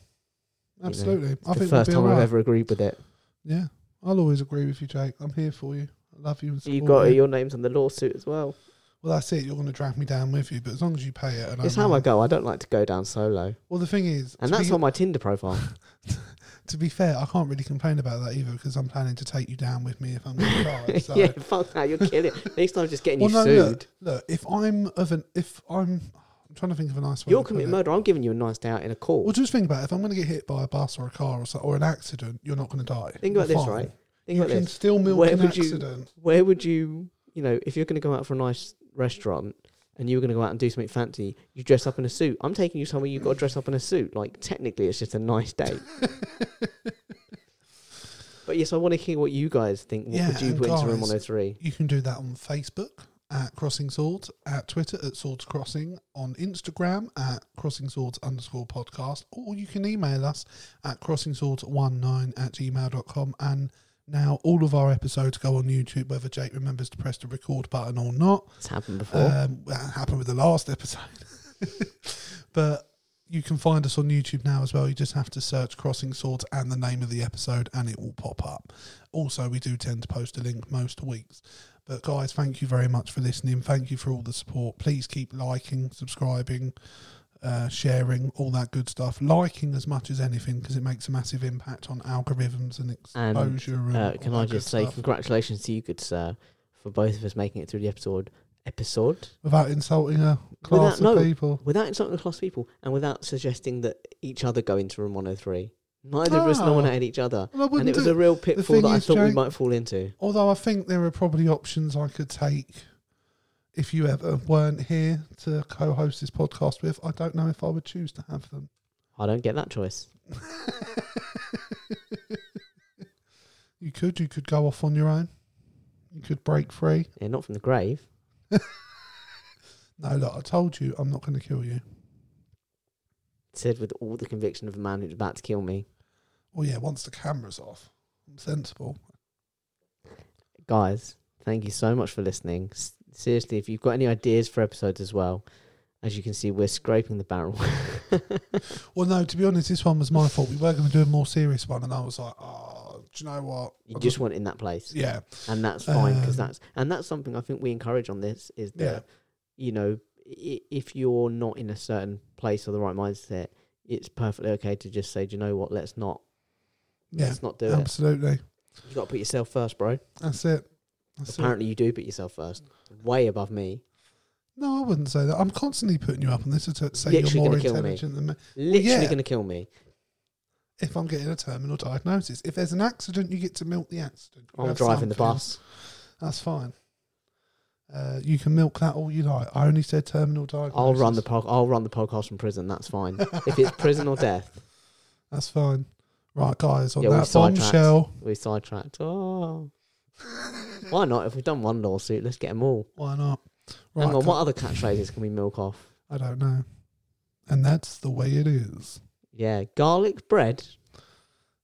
absolutely. I the think first time be I've ever agreed with it. Yeah, I'll always agree with you, Jake. I'm here for you. I love you. And You got you. your names on the lawsuit as well. Well, that's it. You're going to drag me down with you, but as long as you pay it, I It's how I go. I don't like to go down solo, Well, the thing is, and that's on my Tinder profile. [LAUGHS] to be fair, I can't really complain about that either because I'm planning to take you down with me if I'm going [LAUGHS] to die. So. yeah, fuck that. You're killing. Next time, just getting Well, you no, sued. look, look. If I'm of an, if I'm, I'm trying to think of a nice way. You're committing murder. I'm giving you a nice day out in a court. Well, just think about it. If I'm going to get hit by a bus or a car or so, or an accident, you're not going to die. Think about You're this, fine. right? Think you about can this. still milk Where an would you- accident. Where would you, you know, if you're going to go out for a nice restaurant and you were going to go out and do something fancy, you dress up in a suit. I'm taking you somewhere you've got to dress up in a suit. Like technically, it's just a nice day. [LAUGHS] but yes, I want to hear what you guys think. What Yeah, would you put into room 103? You can do that on Facebook at Crossing Swords, at Twitter at Swords Crossing, on Instagram at Crossing Swords underscore podcast, or you can email us at crossing swords19 at gmail.com. And now all of our episodes go on YouTube, whether Jake remembers to press the record button or not. It's happened before. Um, that happened with the last episode. [LAUGHS] but you can find us on YouTube now as well. You just have to search Crossing Swords and the name of the episode, and it will pop up. Also, we do tend to post a link most weeks. But guys, thank you very much for listening. Thank you for all the support. Please keep liking, subscribing, uh, sharing, all that good stuff. Liking as much as anything because it makes a massive impact on algorithms and And, exposure. And, Uh, all can I just say stuff. congratulations to you, good sir, for both of us making it through the episode. Episode without insulting a class Without- of no. people? without insulting a class of people and without suggesting that each other go into room 103. Neither of us Ah. nominated each other, Well, and it was a real pitfall that I thought we might fall into. Although I think there are probably options I could take if you ever weren't here to co-host this podcast with. I don't know if I would choose to have them. I don't get that choice. [LAUGHS] You could, you could go off on your own. You could break free. Yeah, not from the grave. [LAUGHS] No, look, I told you I'm not going to kill you. Said with all the conviction of a man who's about to kill me. Well, yeah, once the camera's off, I'm sensible. Guys, thank you so much for listening. Seriously, if you've got any ideas for episodes as well, as you can see, we're scraping the barrel. [LAUGHS] Well, no, to be honest, this one was my fault. We were going to do a more serious one, and I was like, oh, do you know what? you I just want in that place. yeah, and that's fine because Um, that's and that's something I think we encourage on this is that Yeah. you know i- if you're not in a certain place or the right mindset, it's perfectly okay to just say, do you know what? Let's not. yeah, Let's not do it. absolutely. You got to put yourself first, bro. That's it. Apparently, you do put yourself first, way above me. No, I wouldn't say that. I'm constantly putting you up on this to say Literally you're more gonna kill me. intelligent than me. Literally yeah. going to kill me. If I'm getting a terminal diagnosis, if there's an accident, you get to milk the accident. You I'm have driving the something. bus. That's fine. Uh, you can milk that all you like. I only said terminal diagnosis. I'll run the po- I'll run the podcast from prison. That's fine. if it's prison or death, [LAUGHS] That's fine. Right, guys. On Yeah, we that sidetracked. bombshell, we sidetracked. Oh, [LAUGHS] why not? If we've done one lawsuit, let's get them all. why not? Right, Hang on, what other catchphrases can we milk off? I don't know. And that's the way it is. Yeah, garlic bread.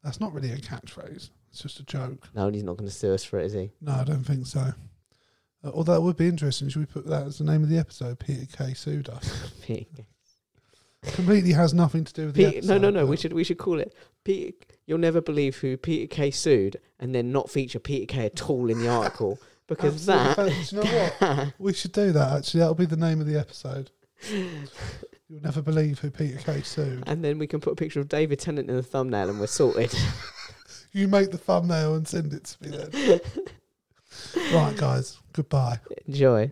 That's not really a catchphrase. It's just a joke. No, he's not going to sue us for it, is he? No, I don't think so. Uh, although it would be interesting. Should we put that as the name of the episode? Peter Kay. sued us. [LAUGHS] Completely has nothing to do with the Pete, episode. no, no, no. but- We should we should call it Peter. You'll never believe who Peter Kay sued, and then not feature Peter Kay at all in the article because that. Do you know what? [LAUGHS] We should do that. Actually, that'll be the name of the episode. You'll never believe who Peter Kay. sued. and then we can put a picture of David Tennant in the thumbnail, and we're sorted. [LAUGHS] You make the thumbnail and send it to me then. [LAUGHS] right, guys. Goodbye. Enjoy.